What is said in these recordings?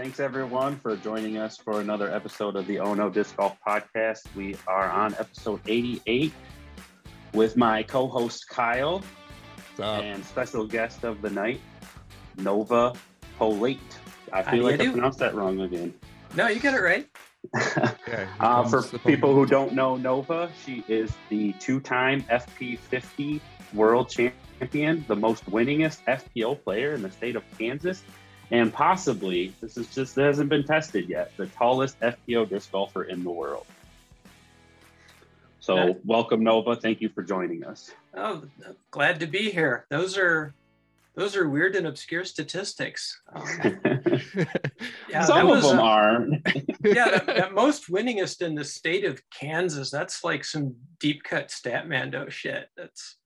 Thanks everyone for joining us for another episode of the Ono Disc Golf Podcast. We are on episode 88 with my co-host Kyle and special guest of the night, Nova Politte. I feel do like I do? pronounced that wrong again. No, you got it right. uh, for people who don't know Nova, she is the two-time FP50 World Champion, the most winningest FPO player in the state of Kansas, and possibly this is just it hasn't been tested yet, the tallest FPO disc golfer in the world. So, welcome Nova. Thank you for joining us. Oh, glad to be here. Those are those are weird and obscure statistics. Um, yeah, Some that of was, them uh, are. yeah, that, that most winningest in the state of Kansas. That's like some deep cut Statmando shit. That's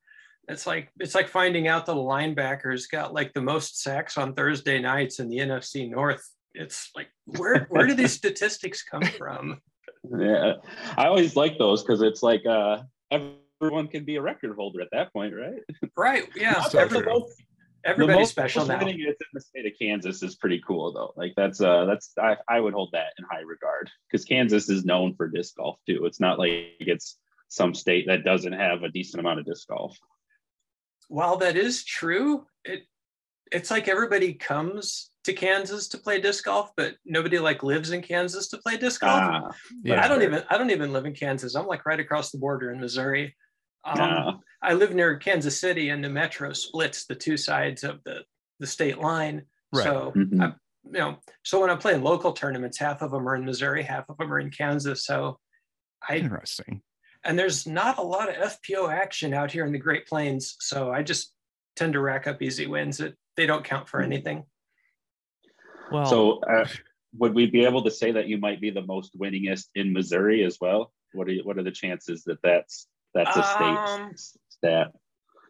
it's like it's like finding out the linebackers got like the most sacks on Thursday nights in the NFC North. It's like where where do these statistics come from? yeah, I always like those because it's like uh, everyone can be a record holder at that point, right? Right? Yeah. So every- true. The everybody's most special now. it's in the state of Kansas is pretty cool though. Like that's uh that's I, I would hold that in high regard because Kansas is known for disc golf too. It's not like it's some state that doesn't have a decent amount of disc golf. While that is true, it it's like everybody comes to Kansas to play disc golf, but nobody like lives in Kansas to play disc golf. Ah, But I don't even I don't even live in Kansas. I'm like right across the border in Missouri. Um, Ah. I live near Kansas City, and the metro splits the two sides of the the state line. Right. So Mhm. I, you know, so when I'm playing local tournaments, half of them are in Missouri, half of them are in Kansas. So I Interesting. And there's not a lot of FPO action out here in the Great Plains, so I just tend to rack up easy wins. It, they don't count for anything. Well, So uh, would we be able to say that you might be the most winningest in Missouri as well? What are you, what are the chances that that's that's a state Um, stat?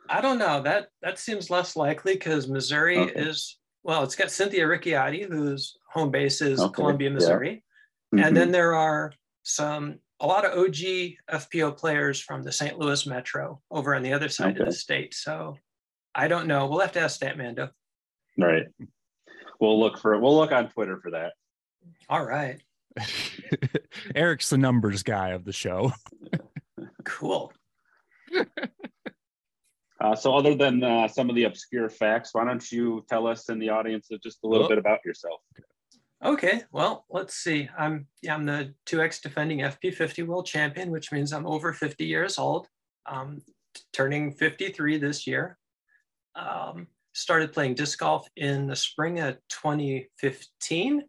I don't know. That that seems less likely because Missouri Okay. is well, it's got Cynthia Ricciardi, whose home base is Okay, Columbia, yeah. Missouri, Mhm. and then there are some a lot of OG FPO players from the St. Louis Metro over on the other side of the state. So I don't know. We'll have to ask StatMando. right. We'll look for we'll look on Twitter for that. All right, Eric's the numbers guy of the show. cool. Uh, so, other than uh, some of the obscure facts, why don't you tell us in the audience just a little Oh. bit about yourself? Okay, well, let's see. I'm yeah, I'm the 2x defending FP50 world champion, which means I'm over 50 years old. Um, turning 53 this year. Um, started playing disc golf in the spring of 2015.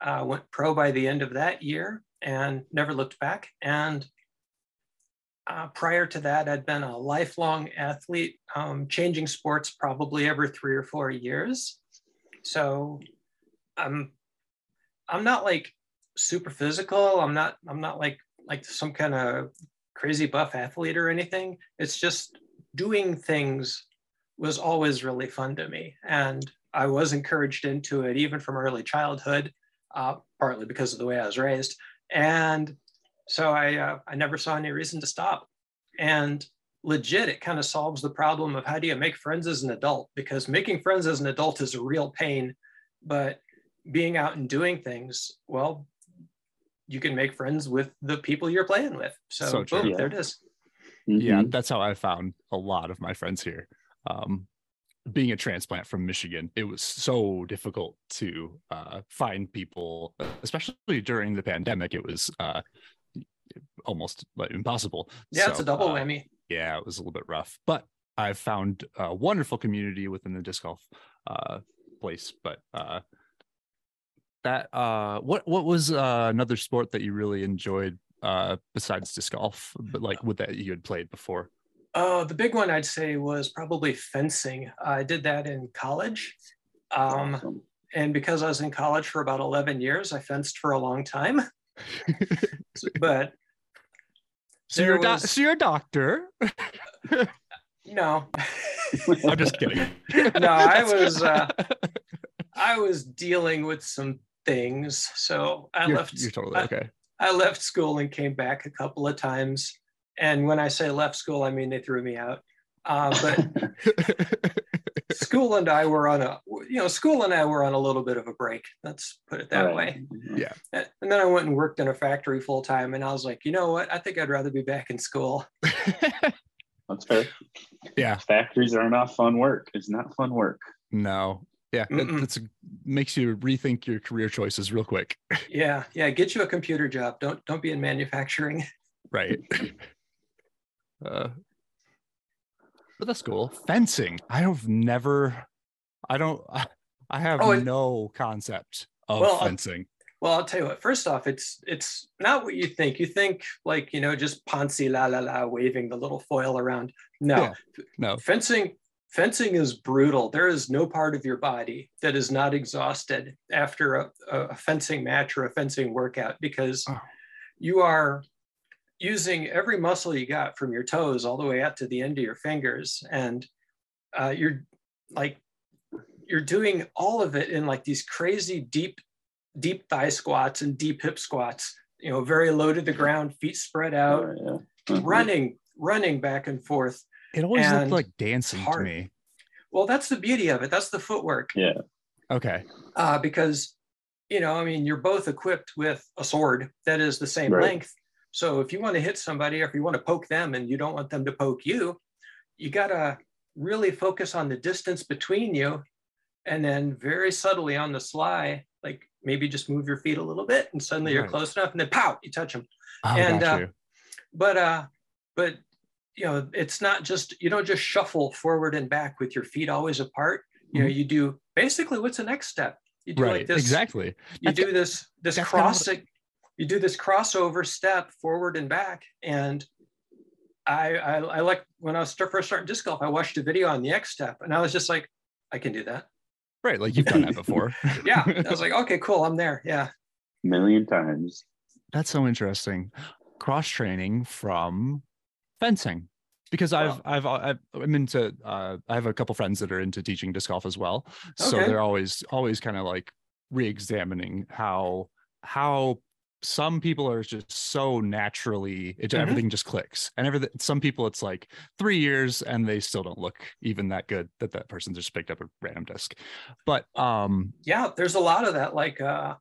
Uh, went pro by the end of that year and never looked back. And uh, prior to that, I'd been a lifelong athlete, um, changing sports probably every three or four years. So I'm I'm not like super physical. I'm not I'm not like like some kind of crazy buff athlete or anything. It's just doing things was always really fun to me. And I was encouraged into it even from early childhood, uh, partly because of the way I was raised. And so I uh, I never saw any reason to stop. And legit, it kind of solves the problem of how do you make friends as an adult? Because making friends as an adult is a real pain, but being out and doing things, well, you can make friends with the people you're playing with. So, So boom, Yeah. there it is. yeah Mhm. that's how i found a lot of my friends here um being a transplant from michigan it was so difficult to uh find people especially during the pandemic it was uh almost like impossible. Yeah, so, it's a double uh, whammy. Yeah, it was a little bit rough, but I've found a wonderful community within the disc golf uh, place. But uh, that uh, what what was uh, another sport that you really enjoyed uh, besides disc golf, but like with that you had played before? Oh, the big one I'd say was probably fencing. I did that in college. Um, Awesome. and because I was in college for about 11 years, I fenced for a long time. but So There you're, a was- so you're a doctor. no, I'm just kidding. No, I was, uh, I was dealing with some things. So I you're, left you're totally I- okay. I left school and came back a couple of times. And when I say left school, I mean they threw me out. Uh, but school and I were on a, you know, school and I were on a little bit of a break. Let's put it that Right. way. Yeah. And and then I went and worked in a factory full time. And I was like, you know what? I think I'd rather be back in school. That's fair. yeah. Factories are not fun work. It's not fun work. No. Yeah. Mm-mm. it's makes you rethink your career choices real quick. Yeah. Yeah. Get you a computer job. Don't, don't be in manufacturing. Right. uh, but that's cool. Fencing. I have never. I don't. I, have Oh, no concept of Well, fencing. Well, I'll tell you what. First off, it's it's not what you think. You think like you know just Ponzi la la la waving the little foil around. No, Yeah. No. fencing fencing is brutal. There is no part of your body that is not exhausted after a, a fencing match or a fencing workout because Oh. you are using every muscle you got from your toes all the way out to the end of your fingers, and uh, you're like you're doing all of it in like these crazy deep deep thigh squats and deep hip squats you know very low to the ground feet spread out Uh, yeah. Mhm. running running back and forth It always looked like dancing to me. well that's the beauty of it that's the footwork Yeah. Okay. uh, because you know i mean you're both equipped with a sword that is the same Right. length so if you want to hit somebody or if you want to poke them and you don't want them to poke you you got to really focus on the distance between you and then very subtly on the sly like maybe just move your feet a little bit and suddenly you're close enough and then pow you touch them Oh, And, got uh, you. but uh but you know it's not just you don't just shuffle forward and back with your feet always apart you know you do basically what's the next step you do Mm-hmm. Right. like this exactly. you That's- do this this that's kinda crossing you do this crossover step forward and back and I, I i like when i was first starting disc golf i watched a video on the x step and i was just like i can do that Right. Like you've done that before. yeah i was like okay cool i'm there yeah Million times. That's so interesting. Cross training from fencing. Because I've, I've I've I'm into uh, I have a couple friends that are into teaching disc golf as well, so Okay. they're always always kind of like re-examining how how some people are just so naturally it, Mhm. everything just clicks and everything some people it's like three years and they still don't look even that good that that person just picked up a random disc but um yeah there's a lot of that like uh,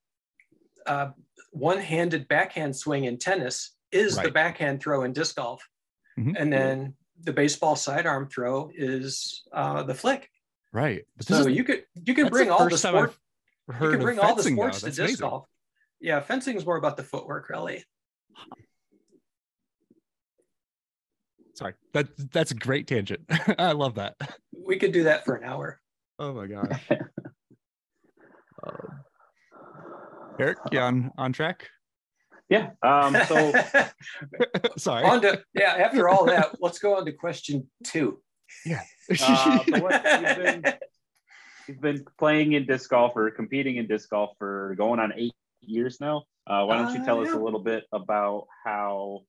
uh, one-handed backhand swing in tennis is the backhand throw in disc golf Mhm. and then the baseball sidearm throw is uh, the flick right but so is you could you could that's bring all the first sport you can bring all the fencing, though. sports to That's disc amazing. golf yeah fencing is more about the footwork really Sorry, that that's a great tangent. I love that. we could do that for an hour Oh my gosh. Um, Eric, you on on track? Yeah. Um, so Sorry. on to yeah after all that let's go on to question two Uh, what you've been you've been playing in disc golf or competing in disc golf for going on eight years now. Uh, why don't you Uh, tell us a little bit about how,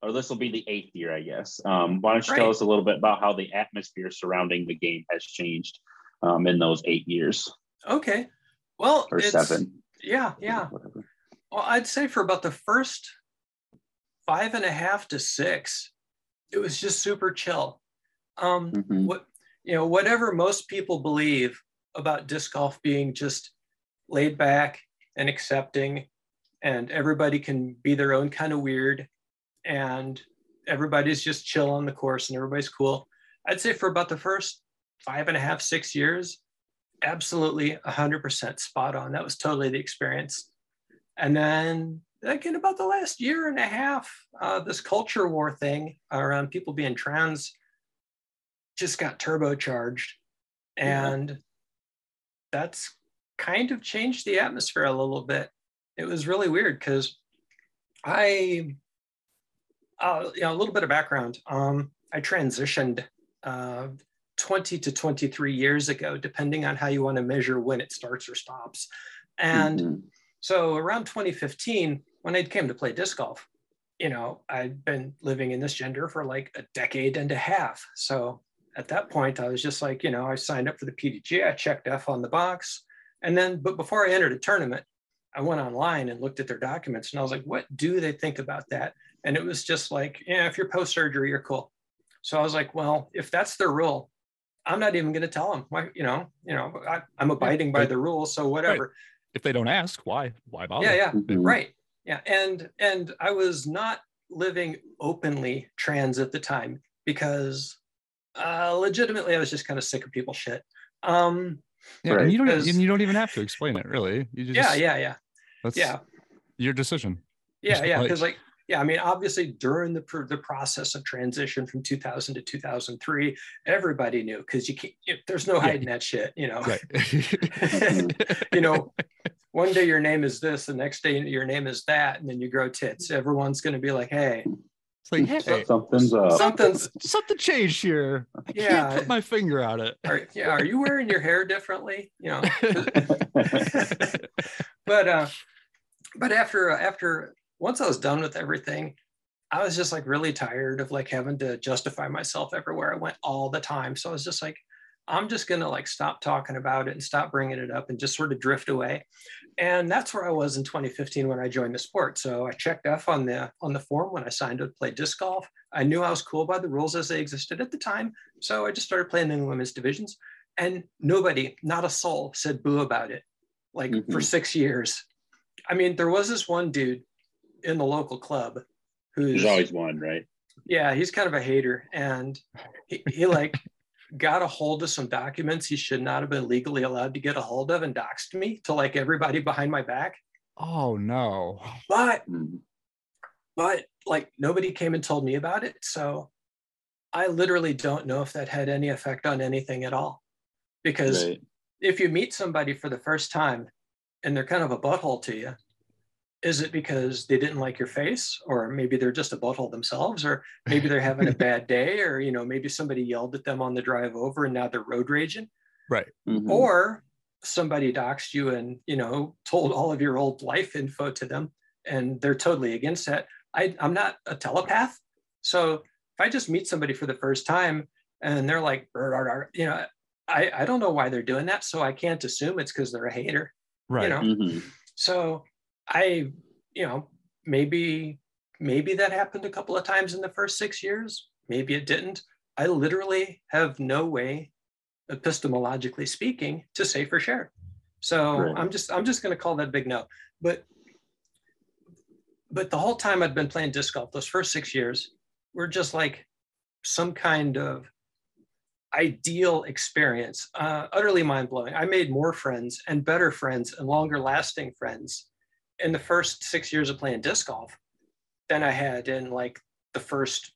or this will be the eighth year, I guess. Um, why don't you tell us a little bit about how the atmosphere surrounding the game has changed um, in those eight years okay well or it's- seven? yeah yeah Whatever. Well, I'd say for about the first five and a half to six, it was just super chill. Um, Mhm. What you know, whatever most people believe about disc golf being just laid back and accepting, and everybody can be their own kind of weird, and everybody's just chill on the course and everybody's cool. I'd say for about the first five and a half, six years, absolutely 100% spot on. That was totally the experience. And then like in about the last year and a half, uh, this culture war thing around people being trans just got turbocharged. And yeah. that's kind of changed the atmosphere a little bit. It was really weird because I, uh, you know, a little bit of background. Um, I transitioned uh, 20 to 23 years ago, depending on how you want to measure when it starts or stops. And mm-hmm. So around 2015, when I came to play disc golf, you know, I'd been living in this gender for like a decade and a half. So at that point, I was just like, you know, I signed up for the PDG, I checked F on the box. And then, but before I entered a tournament, I went online and looked at their documents and I was like, what do they think about that? And it was just like, yeah, if you're post surgery, you're cool. So I was like, well, if that's their rule, I'm not even going to tell them. Why, you know, you know, I, am abiding by the rules, so whatever. Right. If they don't ask, why, why bother? Yeah, yeah, mm-hmm. right. Yeah, and and I was not living openly trans at the time because uh, legitimately I was just kind of sick of people shit. Um, yeah, right. and you don't and you don't even have to explain it really. You just, yeah, yeah, yeah. That's yeah. Your decision. Yeah, yeah, because like yeah, I mean, obviously during the the process of transition from 2000 to 2003, everybody knew because you can't. there's no hiding yeah. that shit, you know. Right. you know, one day your name is this, the next day your name is that, and then you grow tits. Everyone's going to be like, "Hey, it's like, hey, something's up. Something's something changed here. I yeah. can't put my finger on it. Are, yeah, are you wearing your hair differently? You know. but uh, but after after once I was done with everything, I was just like really tired of like having to justify myself everywhere I went all the time. So I was just like, I'm just gonna like stop talking about it and stop bringing it up and just sort of drift away. And that's where I was in 2015 when I joined the sport. So I checked F on the on the form when I signed to play disc golf. I knew I was cool by the rules as they existed at the time. So I just started playing in the women's divisions. And nobody, not a soul, said boo about it, like mm-hmm. for six years. I mean, there was this one dude in the local club who's There's always one, right? Yeah, he's kind of a hater. And he, he like got a hold of some documents he should not have been legally allowed to get a hold of and doxed me to like everybody behind my back. Oh no. But mm-hmm. but like nobody came and told me about it. So I literally don't know if that had any effect on anything at all. Because right. if you meet somebody for the first time and they're kind of a butthole to you, is it because they didn't like your face? Or maybe they're just a butthole themselves or maybe they're having a bad day or you know maybe somebody yelled at them on the drive over and now they're road raging? Right. Mm-hmm. or somebody doxed you and you know told all of your old life info to them and they're totally against that. I, i'm not a telepath. So if i just meet somebody for the first time and they're like you know I, I don't know why they're doing that. So i can't assume it's because they're a hater right. you know? Mm-hmm. so I, you know, maybe maybe that happened a couple of times in the first six years. Maybe it didn't. I literally have no way, epistemologically speaking, to say for sure. So right. I'm just I'm just going to call that big no. But but the whole time I'd been playing disc golf, those first six years were just like some kind of ideal experience, uh, utterly mind blowing. I made more friends and better friends and longer lasting friends in the first six years of playing disc golf than I had in like the first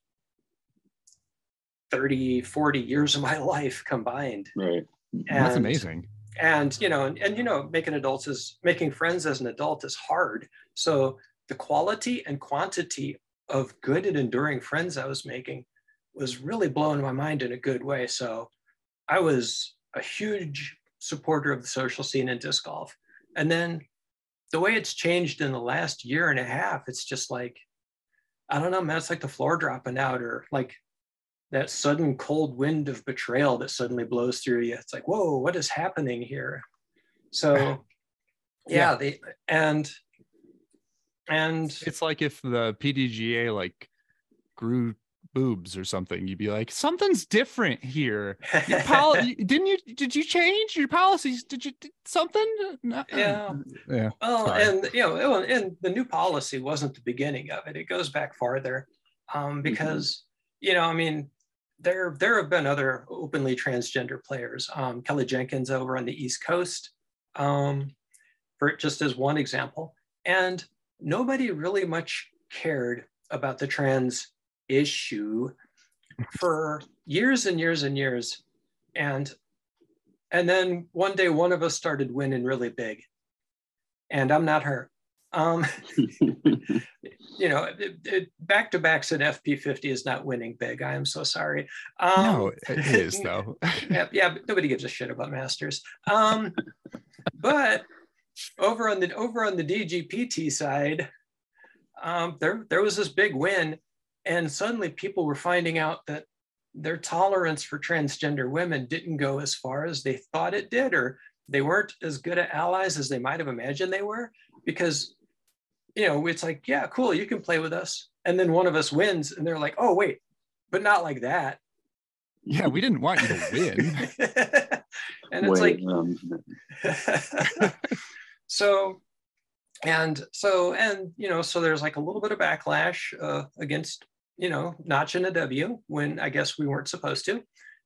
30, 40 years of my life combined. Right. And, That's amazing. And, you know, and, and, you know, making adults is making friends as an adult is hard. So the quality and quantity of good and enduring friends I was making was really blowing my mind in a good way. So I was a huge supporter of the social scene in disc golf. And then the way it's changed in the last year and a half, it's just like, I don't know, man, it's like the floor dropping out or like that sudden cold wind of betrayal that suddenly blows through you. It's like, whoa, what is happening here? So yeah, yeah. they and and it's like if the PDGA like grew boobs or something, you'd be like, something's different here. Poli- didn't you? Did you change your policies? Did you did something? No. Yeah, yeah. Well, Sorry. and you know, and the new policy wasn't the beginning of it. It goes back farther, um, mm-hmm. because mm-hmm. you know, I mean, there there have been other openly transgender players. Um, Kelly Jenkins over on the East Coast, um, for just as one example, and nobody really much cared about the trans issue for years and years and years. And and then one day one of us started winning really big. And I'm not her. Um, you know, back to backs at FP50 is not winning big. I am so sorry. Um, no, it is though. yeah, yeah, nobody gives a shit about Masters. Um, but over on the over on the DGPT side, um, there there was this big win, and suddenly people were finding out that their tolerance for transgender women didn't go as far as they thought it did, or they weren't as good at allies as they might have imagined they were, because you know it's like yeah, cool, you can play with us, and then one of us wins, and they're like, oh wait, but not like that. Yeah, we didn't want you to win. and it's Wait, like um... so and so and you know so there's like a little bit of backlash uh, against you know notching a w when i guess we weren't supposed to.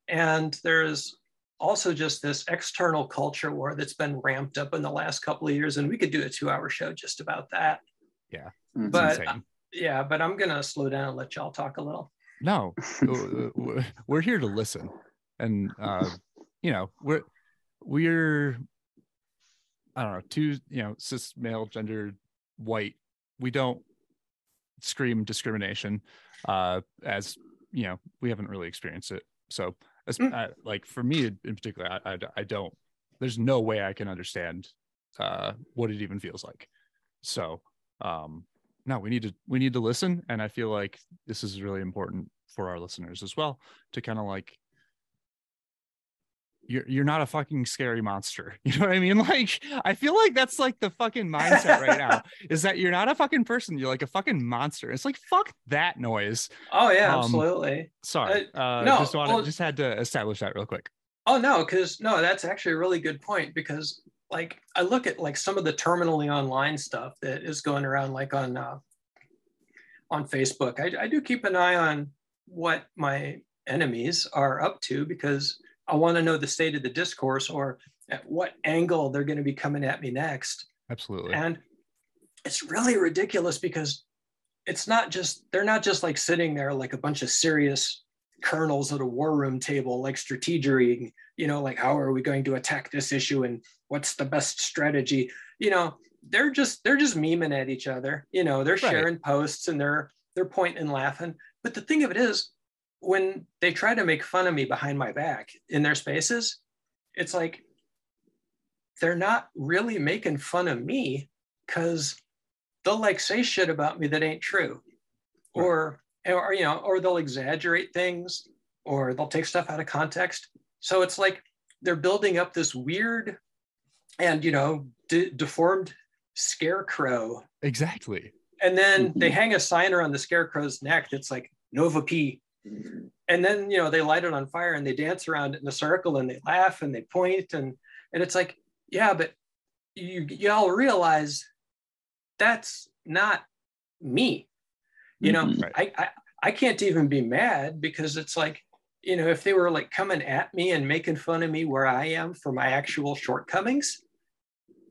And there's also just this external culture war that's been ramped up in the last couple of years and we could do a two hour show just about that. Yeah. But uh, yeah but i'm gonna slow down and let y'all talk a little. No. We're here to listen. And uh you know we're we're I don't know, two, you know, cis male, gender, white. We don't scream discrimination, uh, as you know, we haven't really experienced it. So, as, mm. uh, like for me in particular, I, I, I, don't. There's no way I can understand uh, what it even feels like. So, um, no, we need to we need to listen, and I feel like this is really important for our listeners as well to kind of like you're you're not a fucking scary monster. You know what I mean? Like I feel like that's like the fucking mindset right now is that you're not a fucking person. You're like a fucking monster. It's like fuck that noise. Oh yeah, um, absolutely. Sorry. Uh, uh, no, just wanted, well, just had to establish that real quick. Oh no, because no, that's actually a really good point because like I look at like some of the terminally online stuff that is going around like on uh, on Facebook. I, I do keep an eye on what my enemies are up to because I want to know the state of the discourse or at what angle they're going to be coming at me next. Absolutely. And it's really ridiculous because it's not just, they're not just like sitting there like a bunch of serious colonels at a war room table, like strategy, you know, like how are we going to attack this issue and what's the best strategy? You know, they're just, they're just memeing at each other. You know, they're sharing right. posts and they're, they're pointing and laughing. But the thing of it is, when they try to make fun of me behind my back in their spaces, it's like they're not really making fun of me because they'll like say shit about me that ain't true. Right. Or or you know, or they'll exaggerate things or they'll take stuff out of context. So it's like they're building up this weird and you know de- deformed scarecrow. Exactly. And then they mm-hmm. hang a sign around the scarecrow's neck that's like Nova P, and then you know they light it on fire and they dance around it in a circle and they laugh and they point and and it's like yeah but you y'all realize that's not me you know mm-hmm. right. I, I i can't even be mad because it's like you know if they were like coming at me and making fun of me where i am for my actual shortcomings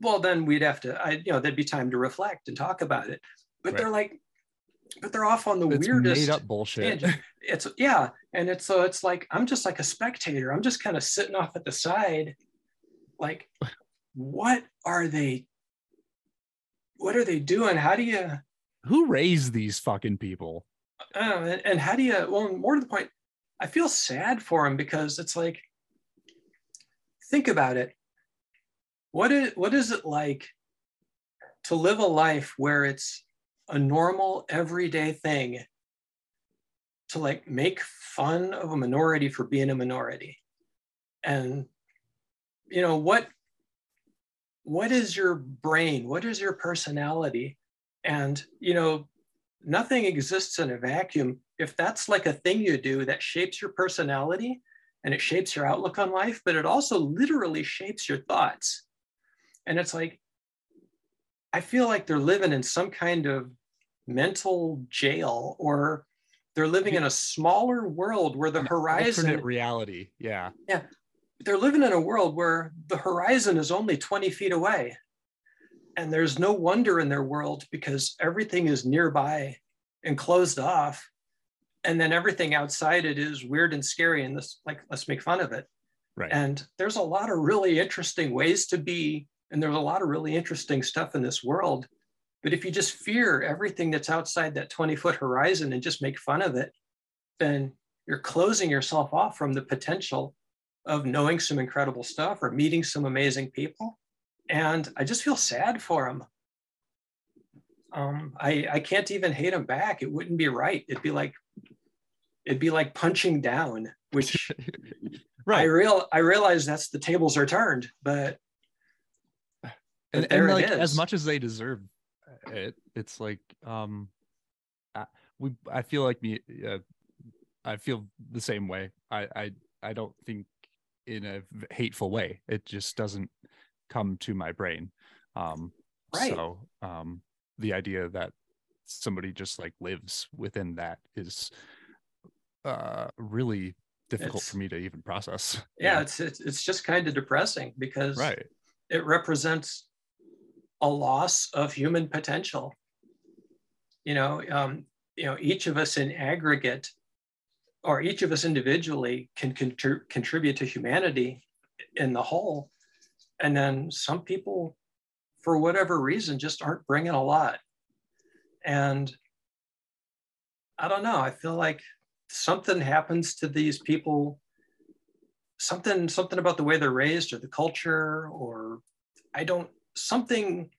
well then we'd have to i you know there'd be time to reflect and talk about it but right. they're like but they're off on the it's weirdest made up bullshit. It's yeah, and it's so it's like I'm just like a spectator. I'm just kind of sitting off at the side, like, what are they? What are they doing? How do you? Who raised these fucking people? Uh, and, and how do you? Well, more to the point, I feel sad for them because it's like, think about it. What is what is it like to live a life where it's a normal everyday thing to like make fun of a minority for being a minority. And you know what what is your brain? What is your personality? And you know nothing exists in a vacuum. If that's like a thing you do that shapes your personality and it shapes your outlook on life but it also literally shapes your thoughts. And it's like i feel like they're living in some kind of mental jail or they're living in a smaller world where the horizon alternate reality yeah. Yeah. They're living in a world where the horizon is only 20 feet away. And there's no wonder in their world because everything is nearby and closed off. And then everything outside it is weird and scary and this like let's make fun of it. Right. And there's a lot of really interesting ways to be and there's a lot of really interesting stuff in this world but if you just fear everything that's outside that 20 foot horizon and just make fun of it then you're closing yourself off from the potential of knowing some incredible stuff or meeting some amazing people. And i just feel sad for them um, I, I can't even hate them back. It wouldn't be right. It'd be like it'd be like punching down, which right. I real I realize that's the tables are turned, but, but and, and like as much as they deserve it, it's like um, I, we I feel like me uh, I feel the same way. I I I don't think in a hateful way. It just doesn't come to my brain. Um, right. So um, the idea that somebody just like lives within that is uh, really difficult it's, for me to even process. Yeah, yeah, it's it's it's just kind of depressing because right. it represents a loss of human potential. You know, um, you know, each of us in aggregate, or each of us individually, can contr- contribute to humanity in the whole, and then some people, for whatever reason, just aren't bringing a lot. And I don't know. I feel like something happens to these people something something about the way they're raised or the culture or i don't something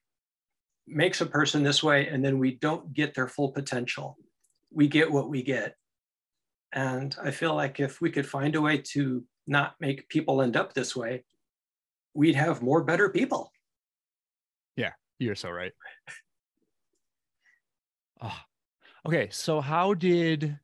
makes a person this way and then we don't get their full potential we get what we get and i feel like if we could find a way to not make people end up this way we'd have more better people yeah you're so right oh. okay so how did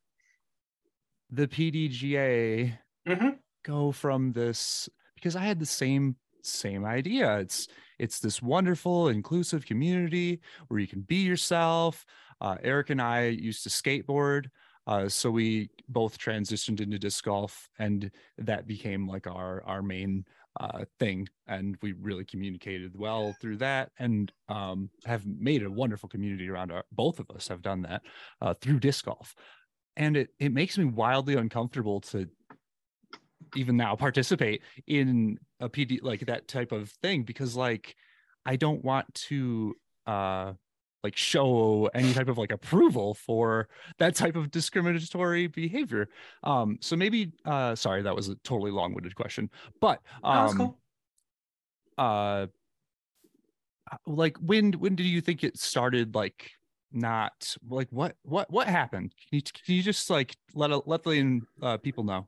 the PDGA mm-hmm. go from this because I had the same same idea. It's it's this wonderful inclusive community where you can be yourself. Uh, Eric and I used to skateboard, uh, so we both transitioned into disc golf, and that became like our our main uh, thing. And we really communicated well through that, and um, have made a wonderful community around our. Both of us have done that uh, through disc golf and it it makes me wildly uncomfortable to even now participate in a PD like that type of thing because like I don't want to uh like show any type of like approval for that type of discriminatory behavior. Um so maybe uh sorry that was a totally long-winded question. But um cool. uh like when when do you think it started like not like what what what happened can you, can you just like let let the uh, people know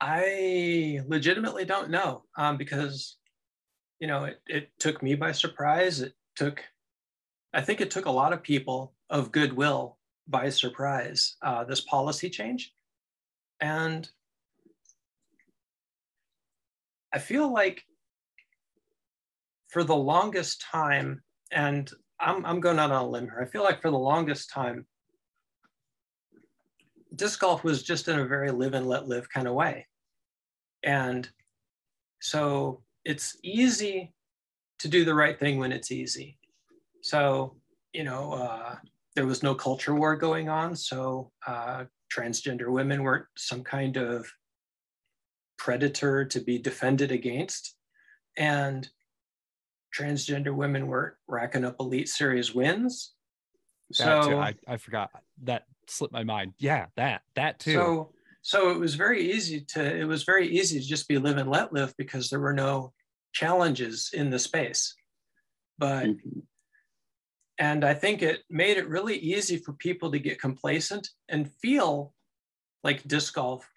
i legitimately don't know um, because you know it, it took me by surprise it took i think it took a lot of people of goodwill by surprise uh, this policy change and i feel like for the longest time and I'm, I'm going out on a limb here. I feel like for the longest time, disc golf was just in a very live and let live kind of way. And so it's easy to do the right thing when it's easy. So, you know, uh, there was no culture war going on. So uh, transgender women weren't some kind of predator to be defended against. And transgender women weren't racking up elite series wins. That so I, I forgot that slipped my mind. Yeah, that that too. So so it was very easy to it was very easy to just be live and let live because there were no challenges in the space. But mm-hmm. and I think it made it really easy for people to get complacent and feel like disc golf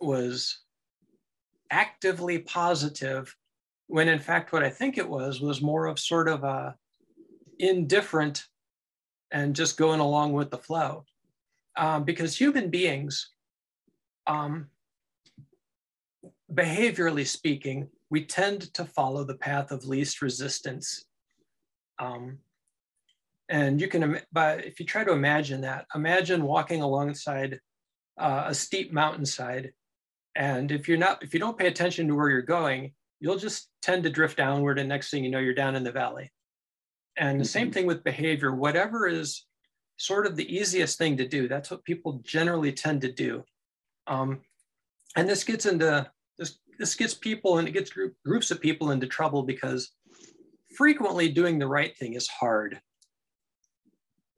was actively positive when in fact what I think it was was more of sort of a indifferent and just going along with the flow. Um, because human beings, um, behaviorally speaking, we tend to follow the path of least resistance. Um, and you can, but if you try to imagine that, imagine walking alongside uh, a steep mountainside. And if you're not, if you don't pay attention to where you're going, you'll just tend to drift downward and next thing you know you're down in the valley And the same mm-hmm. thing with behavior, whatever is sort of the easiest thing to do. That's what people generally tend to do. Um, and this gets into this, this gets people and it gets group, groups of people into trouble because frequently doing the right thing is hard.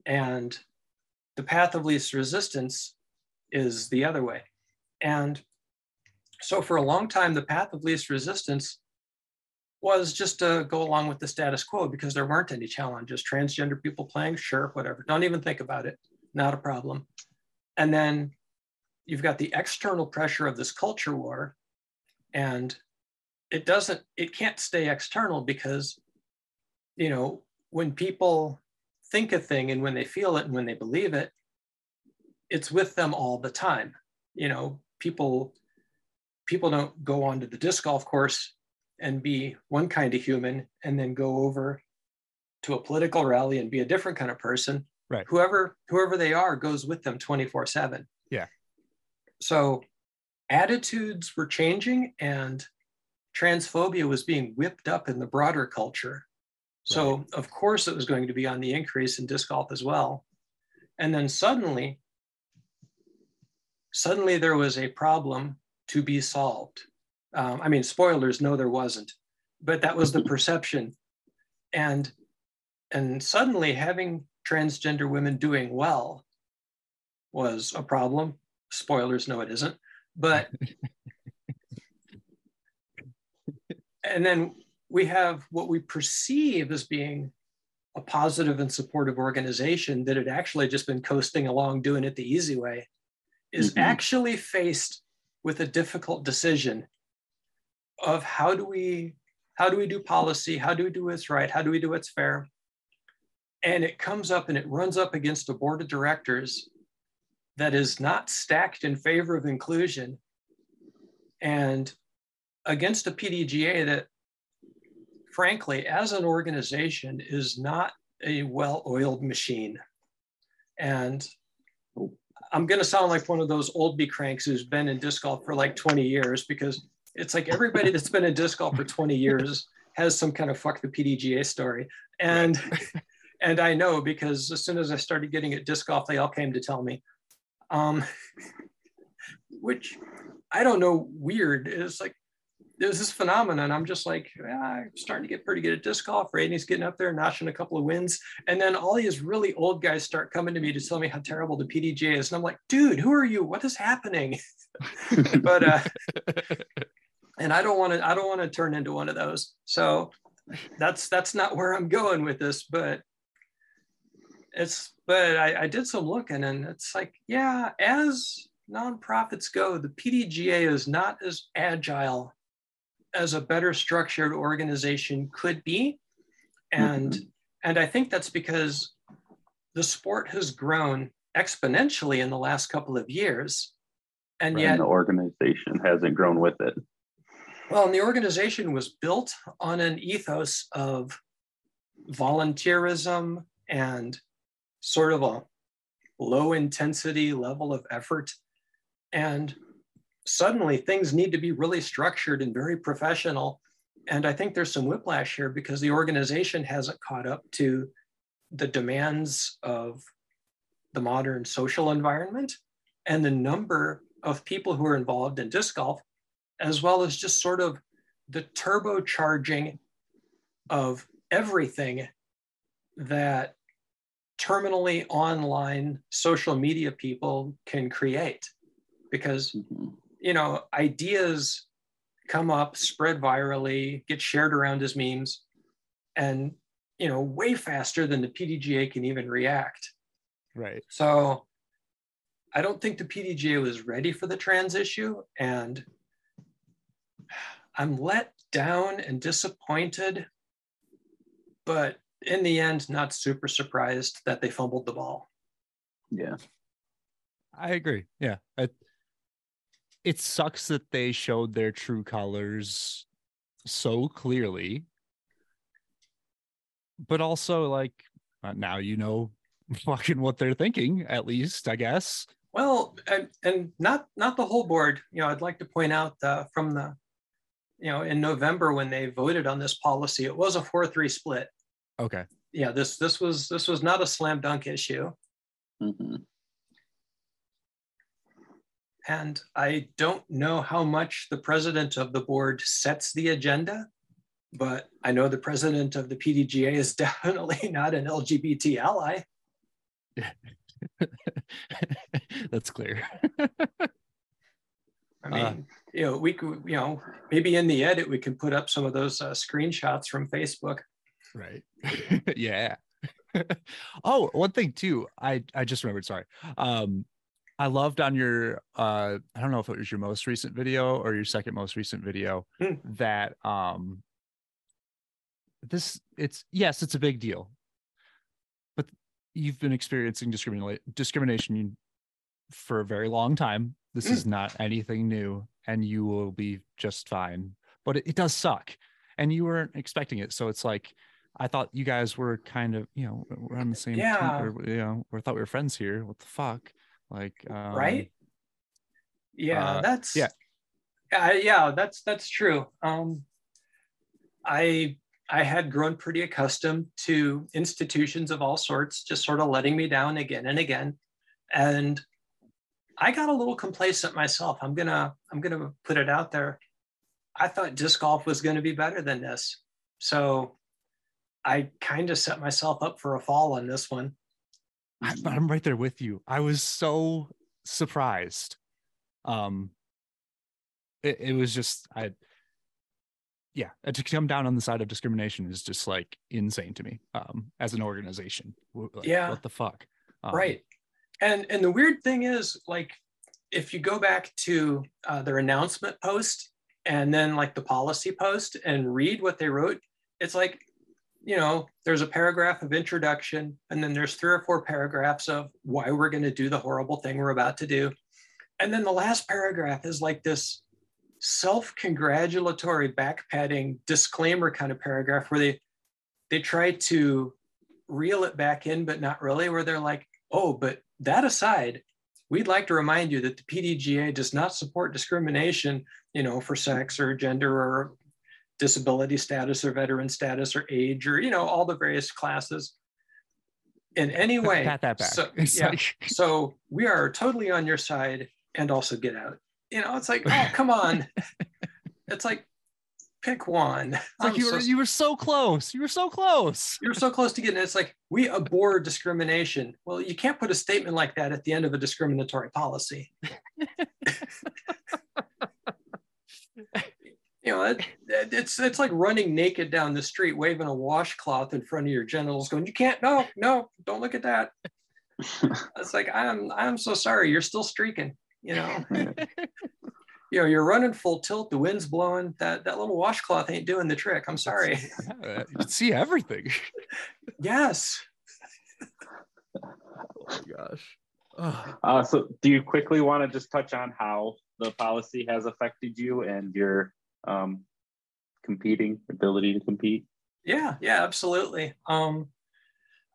And the path of least resistance is the other way. And so for a long time, the path of least resistance was just to go along with the status quo because there weren't any challenges. Transgender people playing, sure, whatever. Don't even think about it. Not a problem. And then you've got the external pressure of this culture war, and it doesn't, it can't stay external because, you know, when people think a thing and when they feel it and when they believe it, it's with them all the time. You know, people people don't go onto the disc golf course and be one kind of human and then go over to a political rally and be a different kind of person. Right. Whoever whoever they are goes with them 24 7 yeah. So attitudes were changing and transphobia was being whipped up in the broader culture. So right. of course it was going to be on the increase in disc golf as well. And then suddenly suddenly there was a problem to be solved um, I mean, spoilers, no, there wasn't, but that was the perception. And and suddenly having transgender women doing well was a problem. Spoilers, no, it isn't. But and then we have what we perceive as being a positive and supportive organization that had actually just been coasting along doing it the easy way is mm-hmm. actually faced with a difficult decision of how do we how do we do policy? How do we do what's right? How do we do what's fair? And it comes up and it runs up against a board of directors that is not stacked in favor of inclusion and against a pdga that frankly as an organization is not a well-oiled machine. And i'm going to sound like one of those old b cranks who's been in disc golf for like 20 years because it's like everybody that's been in disc golf for 20 years has some kind of fuck the PDGA story. And and I know because as soon as I started getting at disc golf, they all came to tell me. Um, which I don't know, weird. It's like there's this phenomenon. I'm just like, yeah, I'm starting to get pretty good at disc golf. Rating's getting up there, notching a couple of wins. And then all these really old guys start coming to me to tell me how terrible the PDGA is. And I'm like, dude, who are you? What is happening? but uh, and I don't want to I don't want to turn into one of those. So that's that's not where I'm going with this, but it's but I, I did some looking and it's like, yeah, as nonprofits go, the PDGA is not as agile as a better structured organization could be. And mm-hmm. and I think that's because the sport has grown exponentially in the last couple of years. And right, yet and the organization hasn't grown with it. Well, and the organization was built on an ethos of volunteerism and sort of a low intensity level of effort. And suddenly things need to be really structured and very professional. And I think there's some whiplash here because the organization hasn't caught up to the demands of the modern social environment and the number of people who are involved in disc golf as well as just sort of the turbocharging of everything that terminally online social media people can create. Because mm-hmm. you know ideas come up spread virally get shared around as memes and you know way faster than the pdga can even react. Right. So i don't think the pdga was ready for the trans issue and I'm let down and disappointed, but in the end, not super surprised that they fumbled the ball. Yeah. I agree. Yeah. It, it sucks that they showed their true colors so clearly. But also, like, uh, now you know fucking what they're thinking, at least, I guess. Well, and, and not not the whole board. You know, I'd like to point out uh, from the you know, in November when they voted on this policy, it was a 4 3 split. Okay. yeah, this this was this was not a slam dunk issue. Mm-hmm. And I don't know how much the president of the board sets the agenda, but I know the president of the PDGA is definitely not an LGBT ally. That's clear. I mean, uh, you know, we could, you know, maybe in the edit we can put up some of those uh, screenshots from Facebook. Right. yeah. oh, one thing too. I I just remembered. Sorry. Um, I loved on your uh I don't know if it was your most recent video or your second most recent video hmm. that um this it's yes, it's a big deal. But you've been experiencing discrimination discrimination for a very long time. This mm. is not anything new and you will be just fine. But it, it does suck. And you weren't expecting it. So it's like I thought you guys were kind of, you know, we're on the same yeah. team, or, you know, or thought we were friends here. What the fuck? Like, um, right? Yeah, uh, that's yeah, uh, yeah, that's that's true. Um, I I had grown pretty accustomed to institutions of all sorts, just sort of letting me down again and again, and I got a little complacent myself. I'm gonna I'm gonna put it out there. I thought disc golf was going to be better than this, so I kind of set myself up for a fall on this one. I'm right there with you. I was so surprised. Um, it, it was just I, yeah, to come down on the side of discrimination is just like insane to me. Um, as an organization, like, yeah, what the fuck, um, right? And and the weird thing is, like, if you go back to uh, their announcement post and then like the policy post and read what they wrote, it's like you know, there's a paragraph of introduction, and then there's three or four paragraphs of why we're going to do the horrible thing we're about to do. And then the last paragraph is like this self congratulatory backpatting disclaimer kind of paragraph where they, they try to reel it back in, but not really, where they're like, oh, but that aside, we'd like to remind you that the PDGA does not support discrimination, you know, for sex or gender or disability status or veteran status or age or you know all the various classes. In any way pat that back. so, yeah, so we are totally on your side and also get out. You know it's like oh come on. It's like pick one. It's like you were so, you were so close. You were so close. You were so close to getting it. It's like we abhor discrimination. Well you can't put a statement like that at the end of a discriminatory policy. You know, it, it's it's like running naked down the street, waving a washcloth in front of your genitals, going, "You can't, no, no, don't look at that." it's like I'm I'm so sorry, you're still streaking, you know. You know, you're running full tilt, the wind's blowing. That that little washcloth ain't doing the trick. I'm sorry. you can see everything. yes. oh my gosh. Uh, so, do you quickly want to just touch on how the policy has affected you and your um, competing ability to compete? Yeah, yeah, absolutely. Um,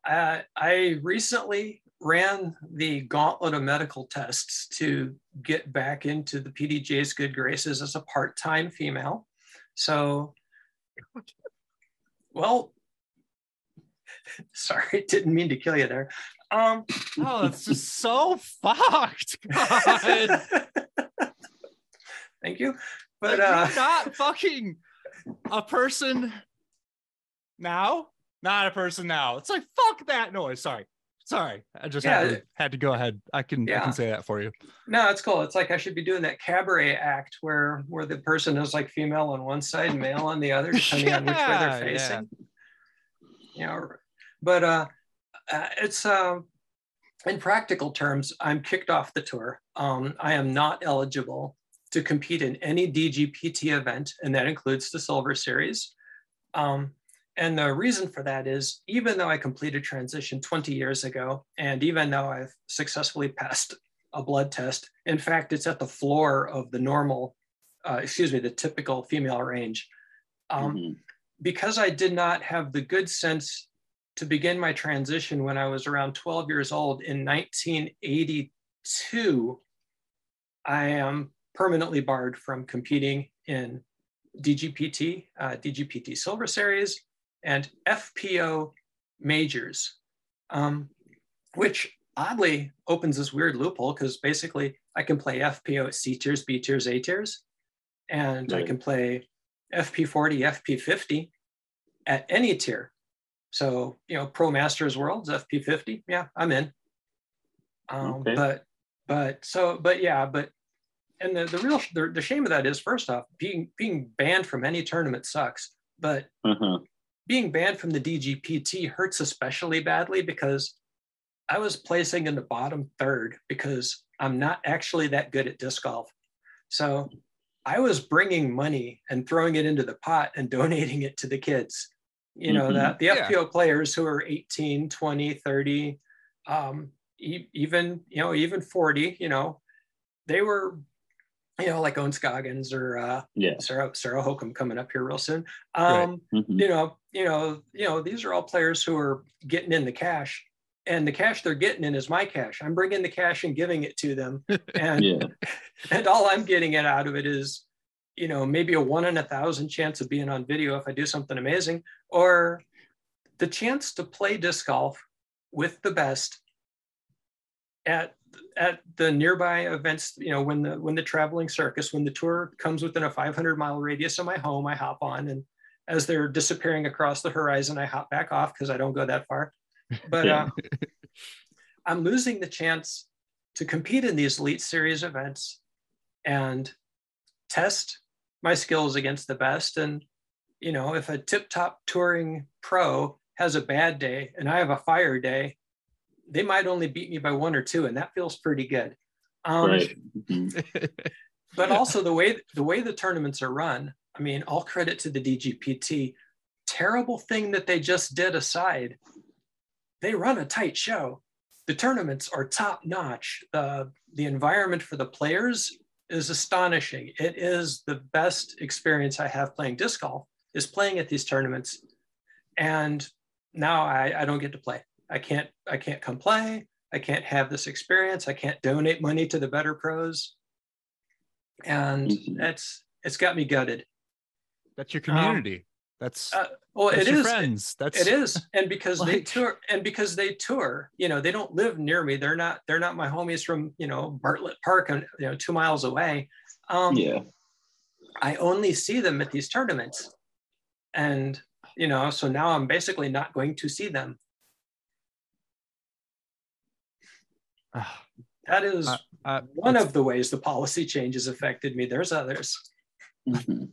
I, I recently ran the gauntlet of medical tests to get back into the PDGA's good graces as a part-time female. So, well, sorry, didn't mean to kill you there. Um, oh, that's just so fucked. Thank you. But uh, you're not fucking a person now. Not a person now. It's like fuck that noise. Sorry. Sorry. I just yeah, had, to, had to go ahead. I can yeah. I can say that for you. No, it's cool. It's like I should be doing that cabaret act where where the person is like female on one side, male on the other, depending yeah, on which way they're facing. Yeah. You know, but uh, uh it's uh, in practical terms, I'm kicked off the tour. Um, I am not eligible to compete in any DGPT event, and that includes the Silver Series. Um, and the reason for that is even though I completed transition 20 years ago, and even though I've successfully passed a blood test, in fact, it's at the floor of the normal, uh, excuse me, the typical female range. Um, mm-hmm. Because I did not have the good sense to begin my transition when I was around 12 years old in 1982, I am permanently barred from competing in DGPT, uh, DGPT Silver Series, and FPO majors, um, which oddly opens this weird loophole because basically I can play FPO at C tiers, B tiers, A tiers, and. I can play FP40, FP50 at any tier. So, you know, Pro Masters Worlds, FP50, yeah, I'm in. Um, okay. But, but so, but yeah, but, and the, the real, the, the shame of that is first off, being, being banned from any tournament sucks, but uh-huh. Being banned from the DGPT hurts especially badly because I was placing in the bottom third because I'm not actually that good at disc golf. So I was bringing money and throwing it into the pot and donating it to the kids. You know, mm-hmm. that the FPO yeah. players who are 18, 20, 30, um, e- even, you know, even 40, you know, they were, you know, like Ohn Scoggins or uh, yeah. Sarah, Sarah Hokom coming up here real soon. Um, right. mm-hmm. You know, you know, you know, these are all players who are getting in the cash and the cash they're getting in is my cash. I'm bringing the cash and giving it to them, and yeah. and all I'm getting it out of it is, you know, maybe a one in a thousand chance of being on video if I do something amazing, or the chance to play disc golf with the best at at the nearby events. You know, when the when the traveling circus, when the tour comes within a 500 mile radius of my home, I hop on and as they're disappearing across the horizon, I hop back off because I don't go that far but uh, I'm losing the chance to compete in these elite series events and test my skills against the best. And, you know, if a tip top touring pro has a bad day and I have a fire day, they might only beat me by one or two, and that feels pretty good. Um, right. Mm-hmm. but also the way the way the tournaments are run. I mean, all credit to the DGPT. Terrible thing that they just did aside they run a tight show. The tournaments are top notch. Uh, the environment for the players is astonishing. It is the best experience I have playing disc golf is playing at these tournaments. And now I, I don't get to play. I can't I can't come play. I can't have this experience. I can't donate money to the better pros. And mm-hmm. that's it's got me gutted. That's your community. Um, that's uh, well, that's it is friends. That's it is, and because like... they tour, and because they tour, you know, they don't live near me. They're not. They're not my homies from you know Bartlett Park, and you know, two miles away. Um, yeah. I only see them at these tournaments, and you know, so now I'm basically not going to see them. that is uh, uh, one of the ways the policy changes affected me. There's others. Mm-hmm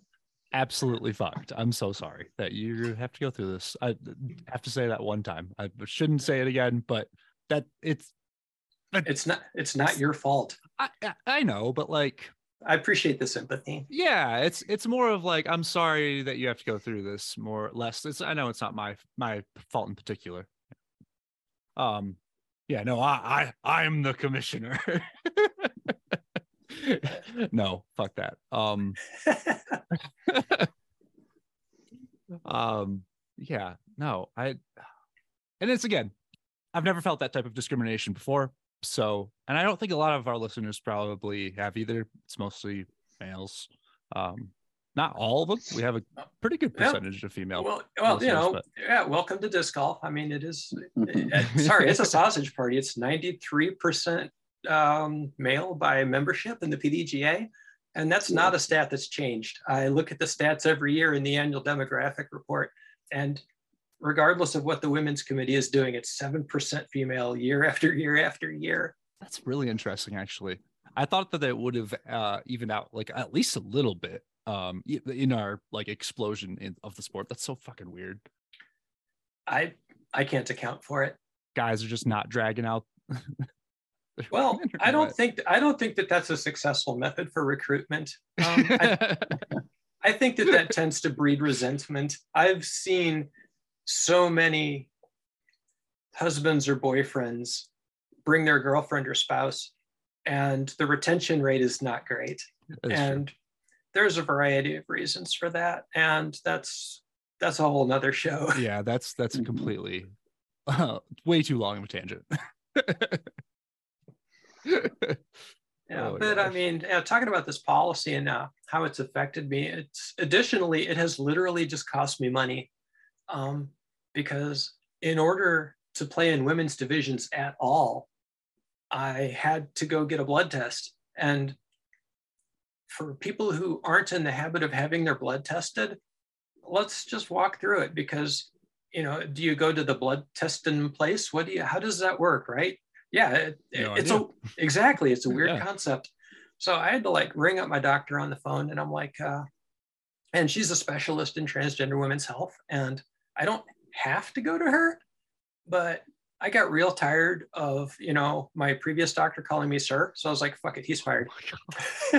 absolutely fucked. I'm so sorry that you have to go through this. I have to say that one time. I shouldn't say it again, but that it's but it's not it's not your fault. I I know, but like I appreciate the sympathy. Yeah, it's it's more of like I'm sorry that you have to go through this more or less. It's I know it's not my my fault in particular. Um yeah, no, I I I'm the commissioner. no, fuck that. Um, um, yeah, no, I, and it's again, I've never felt that type of discrimination before. So, and I don't think a lot of our listeners probably have either. It's mostly males. Um, not all of them. We have a pretty good percentage of female. Well, well, you know, but. yeah. Welcome to disc golf. I mean, it is. sorry, it's a sausage party. It's ninety three percent um, male by membership in the PDGA. And that's not a stat that's changed. I look at the stats every year in the annual demographic report. And regardless of what the women's committee is doing, it's 7% female year after year after year. That's really interesting, actually. I thought that it would have uh, evened out like at least a little bit um, in our like explosion in, of the sport. That's so fucking weird. I I can't account for it. Guys are just not dragging out Well, I don't think I don't think that that's a successful method for recruitment. Um, I, I think that that tends to breed resentment. I've seen so many husbands or boyfriends bring their girlfriend or spouse, and the retention rate is not great. and true. There's a variety of reasons for that, and that's that's a whole nother show. Yeah, that's that's a completely uh, way too long of a tangent. yeah, oh, but gosh. I mean, yeah, talking about this policy and uh, how it's affected me, it's additionally, it has literally just cost me money um, because in order to play in women's divisions at all, I had to go get a blood test. And for people who aren't in the habit of having their blood tested, let's just walk through it because you know do you go to the blood testing place what do you how does that work right yeah it, no it's idea. a exactly it's a weird yeah. concept so i had to like ring up my doctor on the phone and i'm like uh, and she's a specialist in transgender women's health and i don't have to go to her but i got real tired of you know my previous doctor calling me sir so i was like fuck it he's fired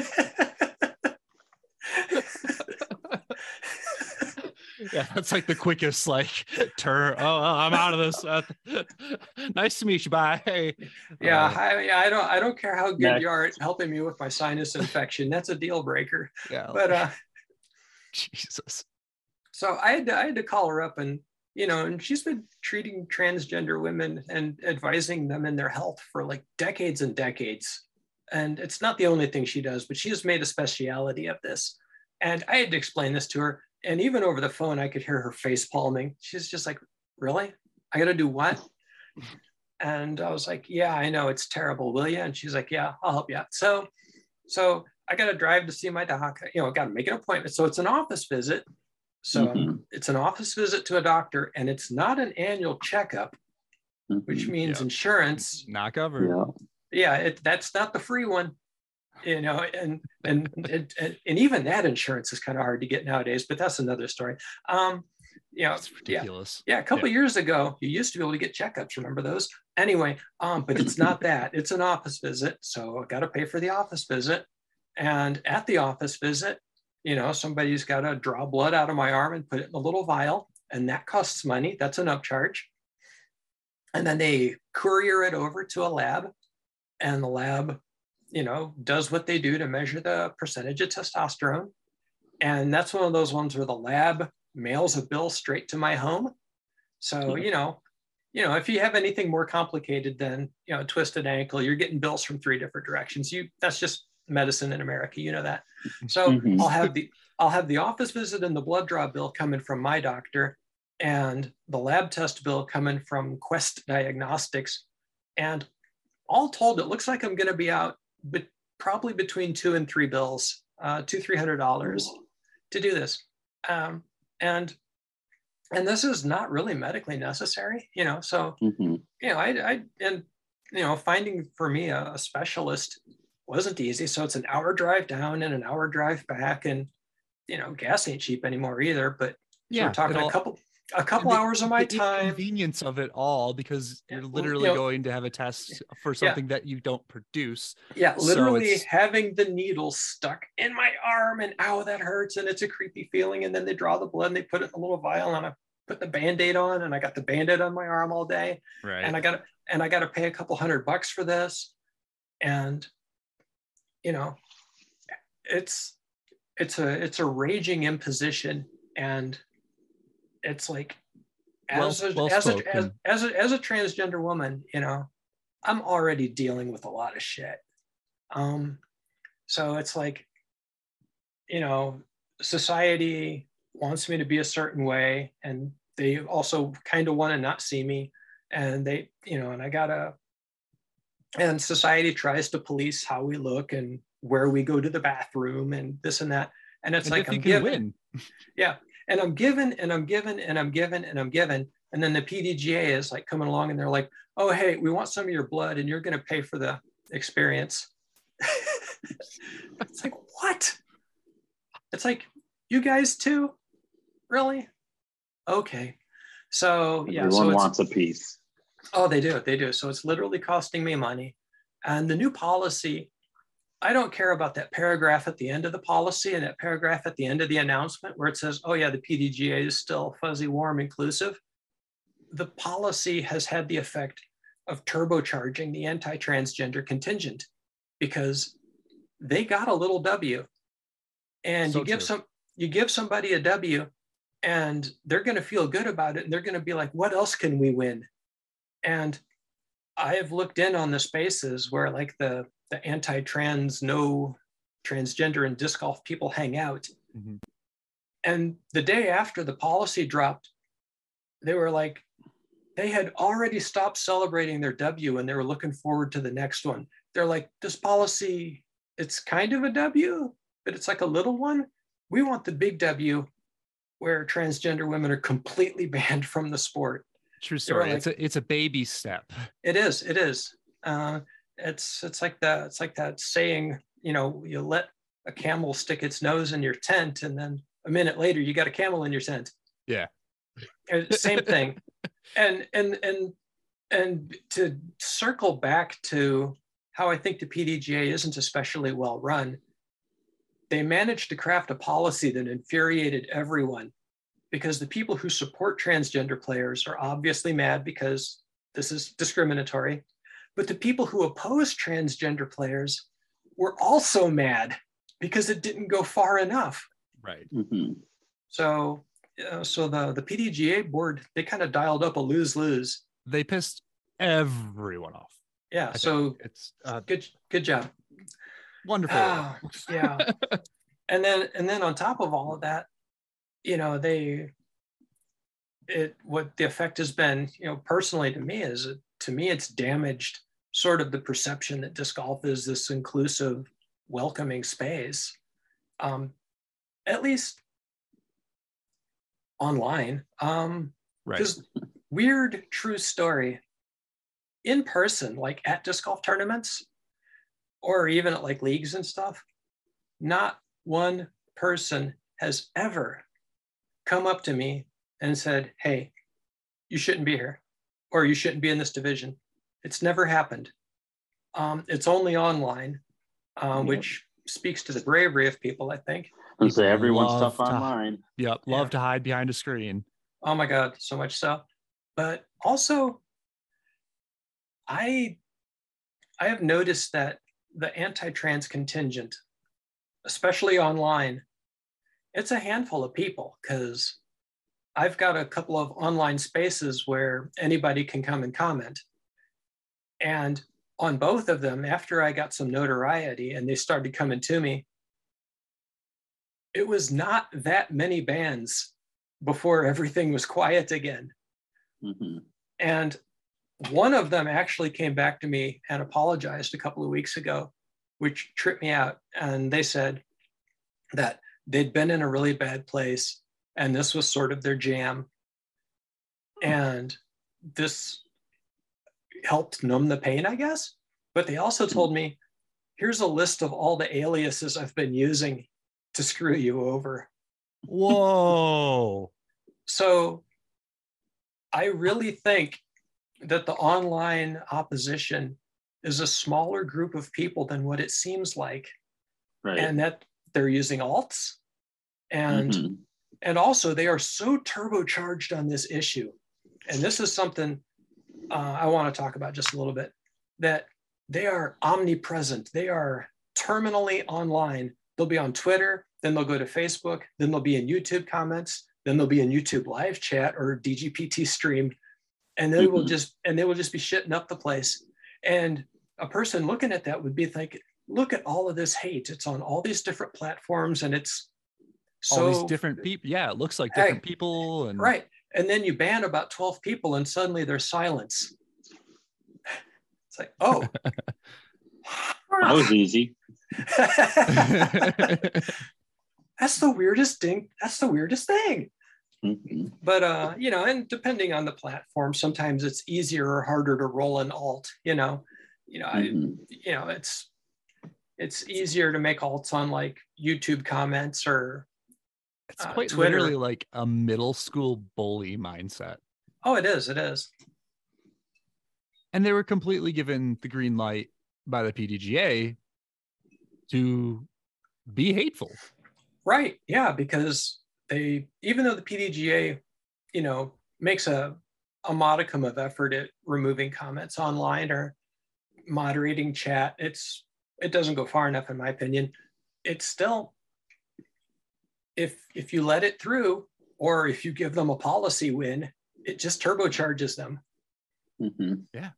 yeah, that's like the quickest like turn. Oh, oh I'm out of this. Uh, nice to meet you. Bye. Hey. Yeah, uh, I, I don't I don't care how good next. you are at helping me with my sinus infection. That's a deal breaker. Yeah. But uh, Jesus. So I had to, I had to call her up and you know, and she's been treating transgender women and advising them in their health for like decades and decades. And it's not the only thing she does, but she has made a speciality of this. And I had to explain this to her and even over the phone, I could hear her face palming. She's just like, really? I got to do what? And I was like, yeah, I know it's terrible. Will you? And she's like, yeah, I'll help you out. So, so I got to drive to see my doc, you know, got to make an appointment. So it's an office visit. So mm-hmm. it's an office visit to a doctor and it's not an annual checkup, mm-hmm. which means yep. insurance. Not covered. Yeah. Yeah. It, that's not the free one you know and and and, and even that insurance is kind of hard to get nowadays but that's another story um you know it's ridiculous yeah, yeah a couple yeah. years ago you used to be able to get checkups remember those anyway um but it's not that it's an office visit so i got to pay for the office visit and at the office visit you know somebody's got to draw blood out of my arm and put it in a little vial and that costs money that's an upcharge and then they courier it over to a lab and the lab you know, does what they do to measure the percentage of testosterone. And that's one of those ones where the lab mails a bill straight to my home. So, you know, you know, if you have anything more complicated than, you know, a twisted ankle, you're getting bills from three different directions. You that's just medicine in America, you know that. So mm-hmm. I'll have the I'll have the office visit and the blood draw bill coming from my doctor and the lab test bill coming from Quest Diagnostics. And all told, it looks like I'm going to be out but probably between two and three bills, uh, two three hundred dollars to do this, um, and and this is not really medically necessary, you know. So mm-hmm. you know, I, I and you know, finding for me a, a specialist wasn't easy. So it's an hour drive down and an hour drive back, and you know, gas ain't cheap anymore either. But yeah, we're talking a couple a couple the, hours of my time. convenience of it all because you're literally you know, going to have a test for something yeah. that you don't produce. Yeah literally so having the needle stuck in my arm and ow that hurts and it's a creepy feeling. And then they draw the blood and they put it in a little vial and i put the band-aid on and i got the band-aid on my arm all day. Right. And i got and i got to pay a couple hundred bucks for this. And you know it's it's a it's a raging imposition and it's like as well, a, well as, a, as, as, a, as a transgender woman, you know, I'm already dealing with a lot of shit. Um, so it's like, you know, society wants me to be a certain way, and they also kind of want to not see me, and they, you know, and I gotta, and society tries to police how we look and where we go to the bathroom and this and that, and it's and like I'm given, yeah, and I'm given and I'm given and I'm given and I'm given. And then the PDGA is like coming along and they're like, oh, hey, we want some of your blood and you're going to pay for the experience. it's like, what? It's like, you guys too? Really? Okay. So, yeah. Everyone so wants a piece. Oh, they do. They do. So it's literally costing me money. And the new policy I don't care about that paragraph at the end of the policy and that paragraph at the end of the announcement where it says, oh, yeah, the PDGA is still fuzzy, warm, inclusive. The policy has had the effect of turbocharging the anti transgender contingent because they got a little W. And so you give true. some you give somebody a W and they're going to feel good about it and they're going to be like what else can we win and i have looked in on the spaces where like the the anti-trans, no transgender and disc golf people hang out. Mm-hmm. And the day after the policy dropped, they were like, they had already stopped celebrating their W and they were looking forward to the next one. They're like, this policy, it's kind of a W, but it's like a little one. We want the big W where transgender women are completely banned from the sport. True story. Like, it's a it's a baby step. It is. It is. Uh, it's it's like that. It's like that saying. You know, you let a camel stick its nose in your tent, and then a minute later, you got a camel in your tent. Yeah. Same thing. and and and and to circle back to how I think the PDGA isn't especially well run, they managed to craft a policy that infuriated everyone because the people who support transgender players are obviously mad because this is discriminatory. But the people who oppose transgender players were also mad because it didn't go far enough. Right. Mm-hmm. So, uh, so the the PDGA board they kind of dialed up a lose lose. They pissed everyone off. Yeah. I so it's uh, good. Good job. Wonderful. Uh, yeah. and then and then on top of all of that, you know they it what the effect has been you know personally to me is to me it's damaged sort of the perception that disc golf is this inclusive welcoming space um, at least online um right. weird true story in person like at disc golf tournaments or even at like leagues and stuff not one person has ever come up to me and said, Hey, you shouldn't be here, or you shouldn't be in this division. It's never happened. Um, it's only online, um, which speaks to the bravery of people, I think. And say everyone's tough to, online. Yep. Love yeah. to hide behind a screen. Oh my God, so much so. But also, I I have noticed that the anti-trans contingent, especially online, it's a handful of people because I've got a couple of online spaces where anybody can come and comment. And on both of them, after I got some notoriety and they started coming to me, it was not that many bands before everything was quiet again. Mm-hmm. And one of them actually came back to me and apologized a couple of weeks ago, which tripped me out. And they said that they'd been in a really bad place and this was sort of their jam. And this helped numb the pain i guess. But they also told me here's a list of all the aliases i've been using to screw you over. Whoa. So i really think that the online opposition is a smaller group of people than what it seems like. Right. and that they're using alts. And mm-hmm. and also they are so turbocharged on this issue. And this is something uh, i want to talk about just a little bit that they are omnipresent. They are terminally online. They'll be on twitter then they'll go to facebook then they'll be in youtube comments then they'll be in youtube live chat or dgpt stream and they mm-hmm. will just and they will just be shitting up the place. And a person looking at that would be thinking look at all of this hate it's on all these different platforms and it's so, all these different people. Yeah, it looks like different hey, people. And right. And then you ban about 12 people and suddenly there's silence. It's like, oh. that was easy. that's the weirdest thing. That's the weirdest thing. Mm-hmm. But uh, you know, and depending on the platform, sometimes it's easier or harder to roll an alt. You know, you know, mm-hmm. I, you know, it's it's easier to make alts on like YouTube comments or it's uh, quite Twitter. literally like a middle school bully mindset. Oh, it is. It is. And they were completely given the green light by the PDGA to be hateful. Right. Yeah. Because they, even though the PDGA, you know, makes a, a modicum of effort at removing comments online or moderating chat, it's, it doesn't go far enough, in my opinion. It's still if if you let it through or if you give them a policy win, it just turbocharges them. Mm-hmm. Yeah,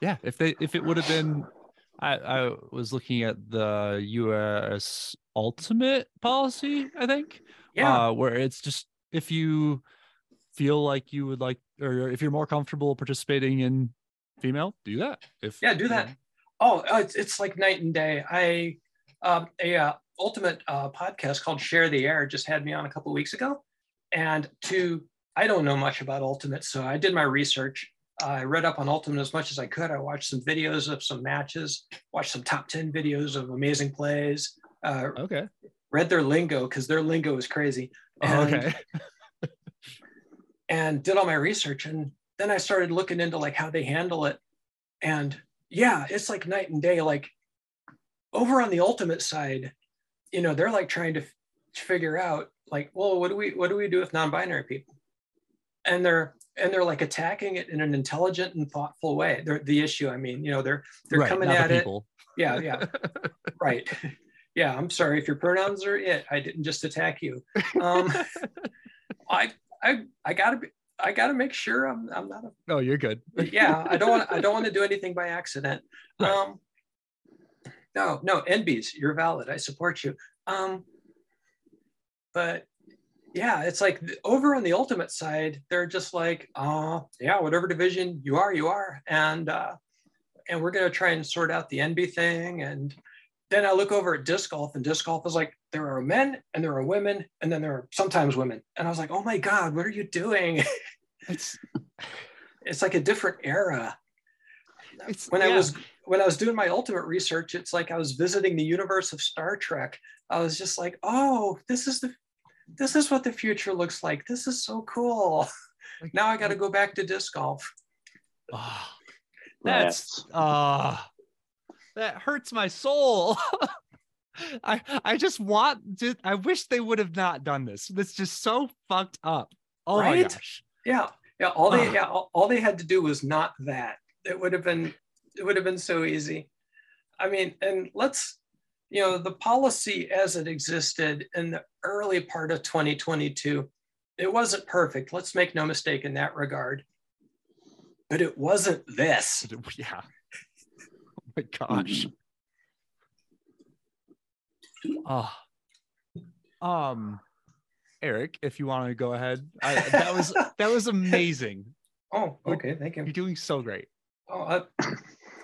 yeah. If they if it would have been, I I was looking at the U.S. Ultimate policy, I think. Yeah, uh, where it's just if you feel like you would like, or if you're more comfortable participating in female, do that. If yeah, do that. Oh, it's, it's like night and day. I um, a uh, ultimate uh, podcast called Share the Air just had me on a couple weeks ago, and to I don't know much about ultimate, so I did my research. I read up on ultimate as much as I could. I watched some videos of some matches, watched some top ten videos of amazing plays. Uh, okay. Read their lingo because their lingo is crazy. Oh, and, okay. and did all my research, and then I started looking into like how they handle it, and yeah, it's like night and day. Like over on the ultimate side, you know, they're like trying to f- figure out like, well, what do we what do we do with non-binary people? And they're and they're like attacking it in an intelligent and thoughtful way. They're the issue. I mean, you know, they're they're right, coming at it. Yeah, yeah. right. Yeah, I'm sorry if your pronouns are it. I didn't just attack you. Um, I I I gotta be I got to make sure I'm I'm not a. No, you're good. yeah, I don't want I don't want to do anything by accident. Right. Um, no, no, NBs, you're valid. I support you. Um, but yeah, it's like over on the ultimate side, they're just like, uh, yeah, whatever division you are, you are, and uh, and we're gonna try and sort out the NB thing. And then I look over at disc golf, and disc golf is like, there are men and there are women and then there are sometimes women and i was like oh my god what are you doing it's it's like a different era it's, when yeah. i was when i was doing my ultimate research it's like i was visiting the universe of star trek i was just like oh this is the this is what the future looks like this is so cool like, now i got to go back to disc golf oh, that's uh that hurts my soul I I just want to, I wish they would have not done this. It's just so fucked up. Oh right? my gosh. Yeah. Yeah. All they yeah, all, all they had to do was not that. It would have been it would have been so easy. I mean, and let's you know, the policy as it existed in the early part of 2022, it wasn't perfect. Let's make no mistake in that regard. But it wasn't this. Yeah. Oh my gosh. Oh, um, Eric, if you want to go ahead, I, that was that was amazing. Oh, okay, thank you. You're doing so great. Oh, I,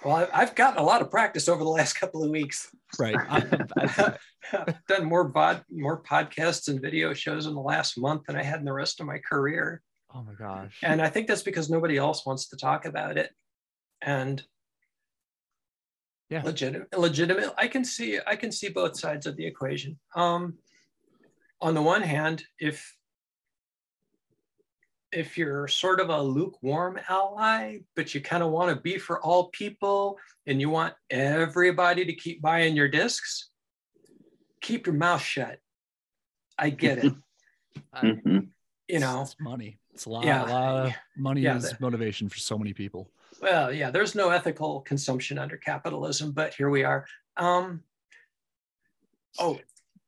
well, I've gotten a lot of practice over the last couple of weeks. Right, I've done more bod, more podcasts and video shows in the last month than I had in the rest of my career. Oh my gosh! And I think that's because nobody else wants to talk about it, and yeah legitimate legitimate i can see i can see both sides of the equation um on the one hand if if you're sort of a lukewarm ally but you kind of want to be for all people and you want everybody to keep buying your discs keep your mouth shut i get it mm-hmm. you know it's money it's a lot, yeah. a lot of money yeah, is the, motivation for so many people well, yeah, there's no ethical consumption under capitalism, but here we are. Um, oh,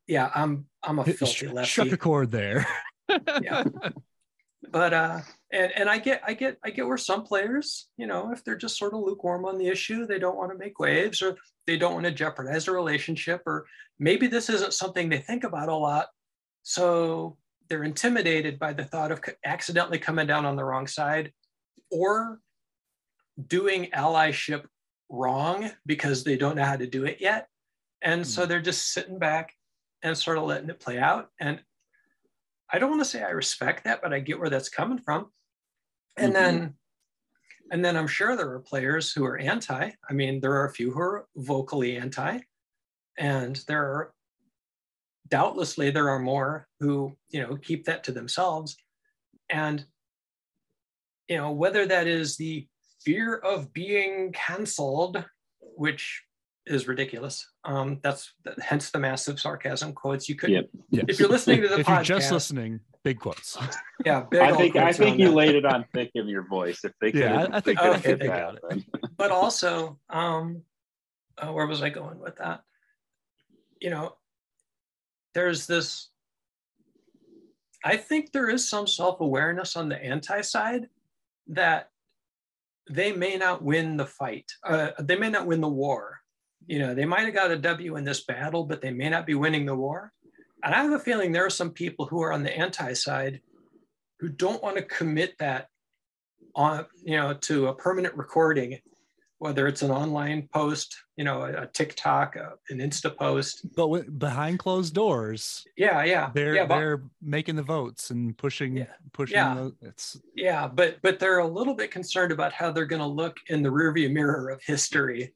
yeah, I'm I'm a filthy lefty. Struck a chord there. yeah, but uh, and and I get I get I get where some players, you know, if they're just sort of lukewarm on the issue, they don't want to make waves or they don't want to jeopardize a relationship, or maybe this isn't something they think about a lot, so they're intimidated by the thought of accidentally coming down on the wrong side, or doing allyship wrong because they don't know how to do it yet. And mm. so hmm. they're just sitting back and sort of letting it play out. And I don't want to say I respect that, but I get where that's coming from. And mm-hmm. then and then I'm sure there are players who are anti. I mean, there are a few who are vocally anti, and there are doubtlessly there are more who you know keep that to themselves. And you know whether that is the fear of being canceled, which is ridiculous. Um, that's hence the massive sarcasm quotes. You could, yep. yes. if you're listening to the if podcast, you're just listening, big quotes. Yeah, big I think I think you that. laid it on thick in your voice. If they, yeah, I, I think, I think they got it. but also, um, uh, where was I going with that? You know, there's this. I think there is some self awareness on the anti side that they may not win the fight. Uh, they may not win the war. You know, they might have got a W in this battle, but they may not be winning the war. And I have a feeling there are some people who are on the anti side who don't want to commit that on you know to a permanent recording whether it's an online post you know a, a tiktok a, an insta post. But with, behind closed doors yeah yeah. they're yeah, they're making the votes and pushing yeah, pushing yeah. The, it's yeah but but they're a little bit concerned about how they're going to look in the rearview mirror of history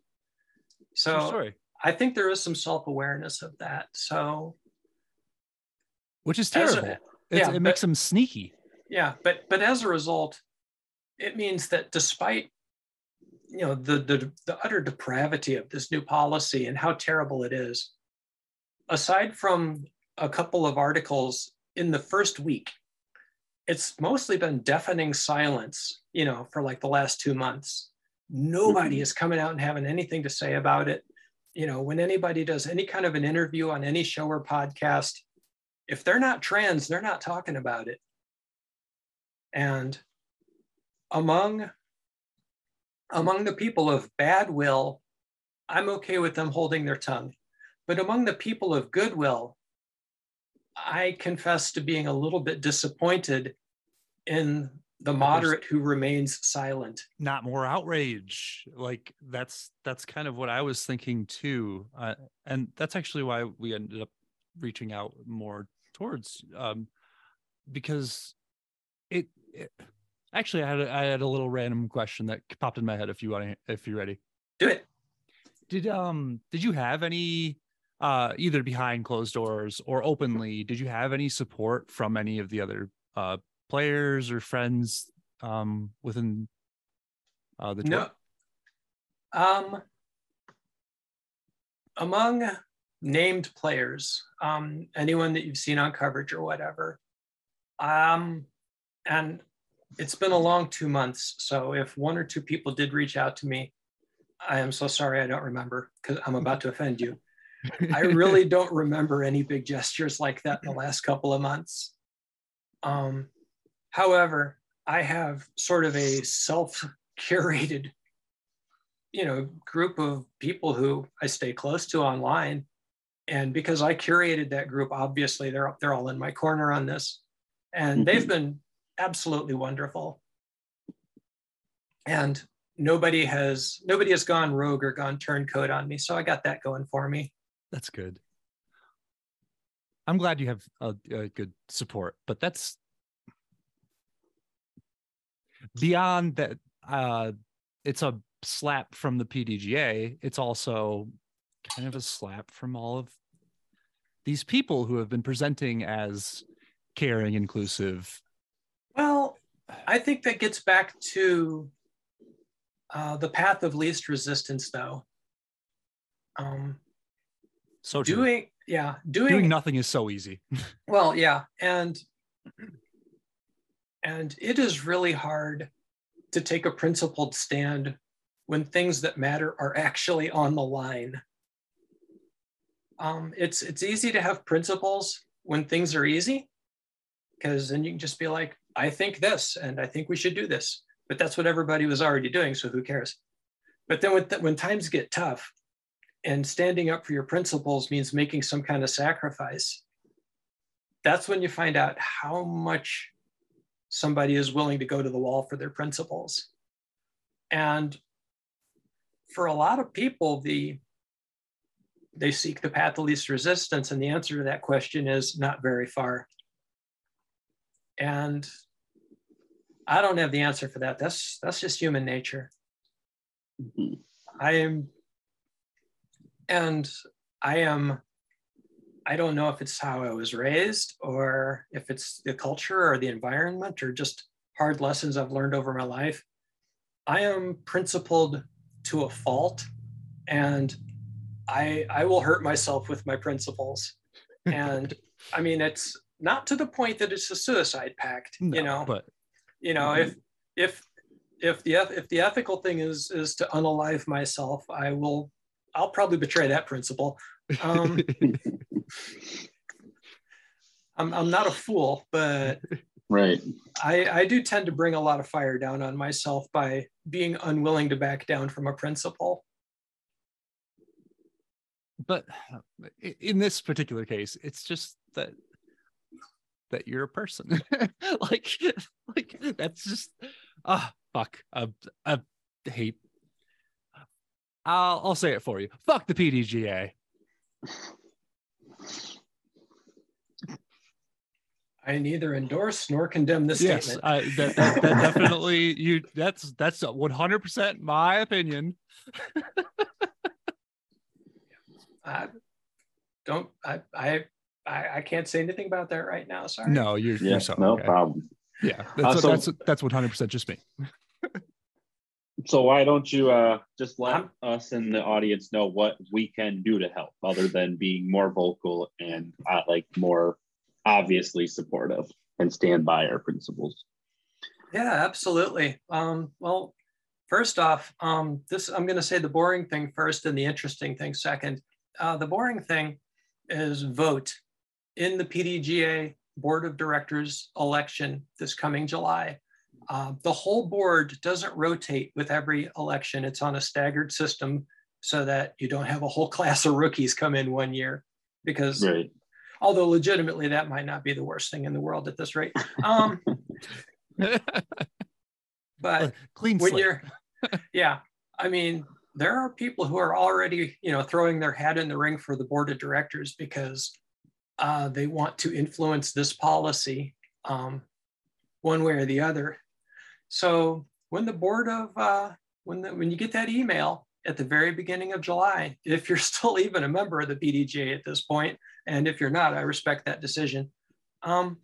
so i think there is some self-awareness of that. So which is terrible. A, yeah, it makes them sneaky. Yeah but but as a result it means that despite you know the, the the utter depravity of this new policy and how terrible it is aside from a couple of articles in the first week it's mostly been deafening silence you know for like the last two months nobody mm-hmm. is coming out and having anything to say about it you know when anybody does any kind of an interview on any show or podcast if they're not trans they're not talking about it and among among the people of bad will, I'm okay with them holding their tongue. But among the people of goodwill, I confess to being a little bit disappointed in the moderate who remains silent. Not more outrage. Like that's that's kind of what I was thinking too, uh, and that's actually why we ended up reaching out more towards um, because it, it Actually, I had a, I had a little random question that popped in my head. If you want, to, if you're ready, do it. Did um did you have any uh either behind closed doors or openly? Did you have any support from any of the other uh players or friends um within uh the? No. Um among named players, um, anyone that you've seen on coverage or whatever. Um, and it's been a long two months. So if one or two people did reach out to me, I am so sorry I don't remember because I'm about to offend you. I really don't remember any big gestures like that in the last couple of months. Um, however, I have sort of a self-curated, you know, group of people who I stay close to online. And because I curated that group, obviously they're they're all in my corner on this. And they've mm-hmm. been absolutely wonderful. And nobody has nobody has gone rogue or gone turncoat on me. So I got that going for me. That's good. I'm glad you have a, a good support, but that's beyond that. Uh, it's a slap from the PDGA. It's also kind of a slap from all of these people who have been presenting as caring, inclusive, well, I think that gets back to uh, the path of least resistance, though. Um, so true. doing, yeah, doing doing nothing is so easy. well, yeah, and and it is really hard to take a principled stand when things that matter are actually on the line. Um, it's it's easy to have principles when things are easy, because then you can just be like, I think this, and I think we should do this. But that's what everybody was already doing, so who cares? But then th- when times get tough and standing up for your principles means making some kind of sacrifice, that's when you find out how much somebody is willing to go to the wall for their principles. And for a lot of people, the they seek the path of least resistance, and the answer to that question is not very far. And I don't have the answer for that. That's that's just human nature. Mm-hmm. I am and I am I don't know if it's how I was raised or if it's the culture or the environment or just hard lessons I've learned over my life. I am principled to a fault and I I will hurt myself with my principles. And I mean it's not to the point that it's a suicide pact, no, you know. But you know, mm-hmm. if if if the if the ethical thing is is to unalive myself, I will I'll probably betray that principle. Um, I'm I'm not a fool, but right. I I do tend to bring a lot of fire down on myself by being unwilling to back down from a principle. But in this particular case, it's just that that you're a person. like, like that's just ah oh, fuck. I, I hate. I'll I'll say it for you. Fuck the PDGA. I neither endorse nor condemn this yes, statement. I, that, that, that definitely you. That's that's one hundred percent my opinion. I don't. I, I I can't say anything about that right now. Sorry. No, you're, Yeah, you're so no okay. problem. Yeah, that's Uh, so- that's that's one hundred percent just me. So why don't you uh, just let us and the audience know what we can do to help, other than being more vocal and uh, like more obviously supportive and stand by our principles. Yeah, absolutely. Um, well, first off, um, this I'm going to say the boring thing first and the interesting thing second. Uh, the boring thing is vote in the PDGA Board of Directors election this coming July. Uh, the whole board doesn't rotate with every election. It's on a staggered system so that you don't have a whole class of rookies come in one year because Right. although legitimately that might not be the worst thing in the world at this rate. Um, but Clean when slate. you're yeah i mean there are people who are already you know throwing their hat in the ring for the board of directors because uh, they want to influence this policy um, one way or the other so when the board of uh, when the, when you get that email at the very beginning of july if you're still even a member of the PDGA at this point and if you're not i respect that decision um,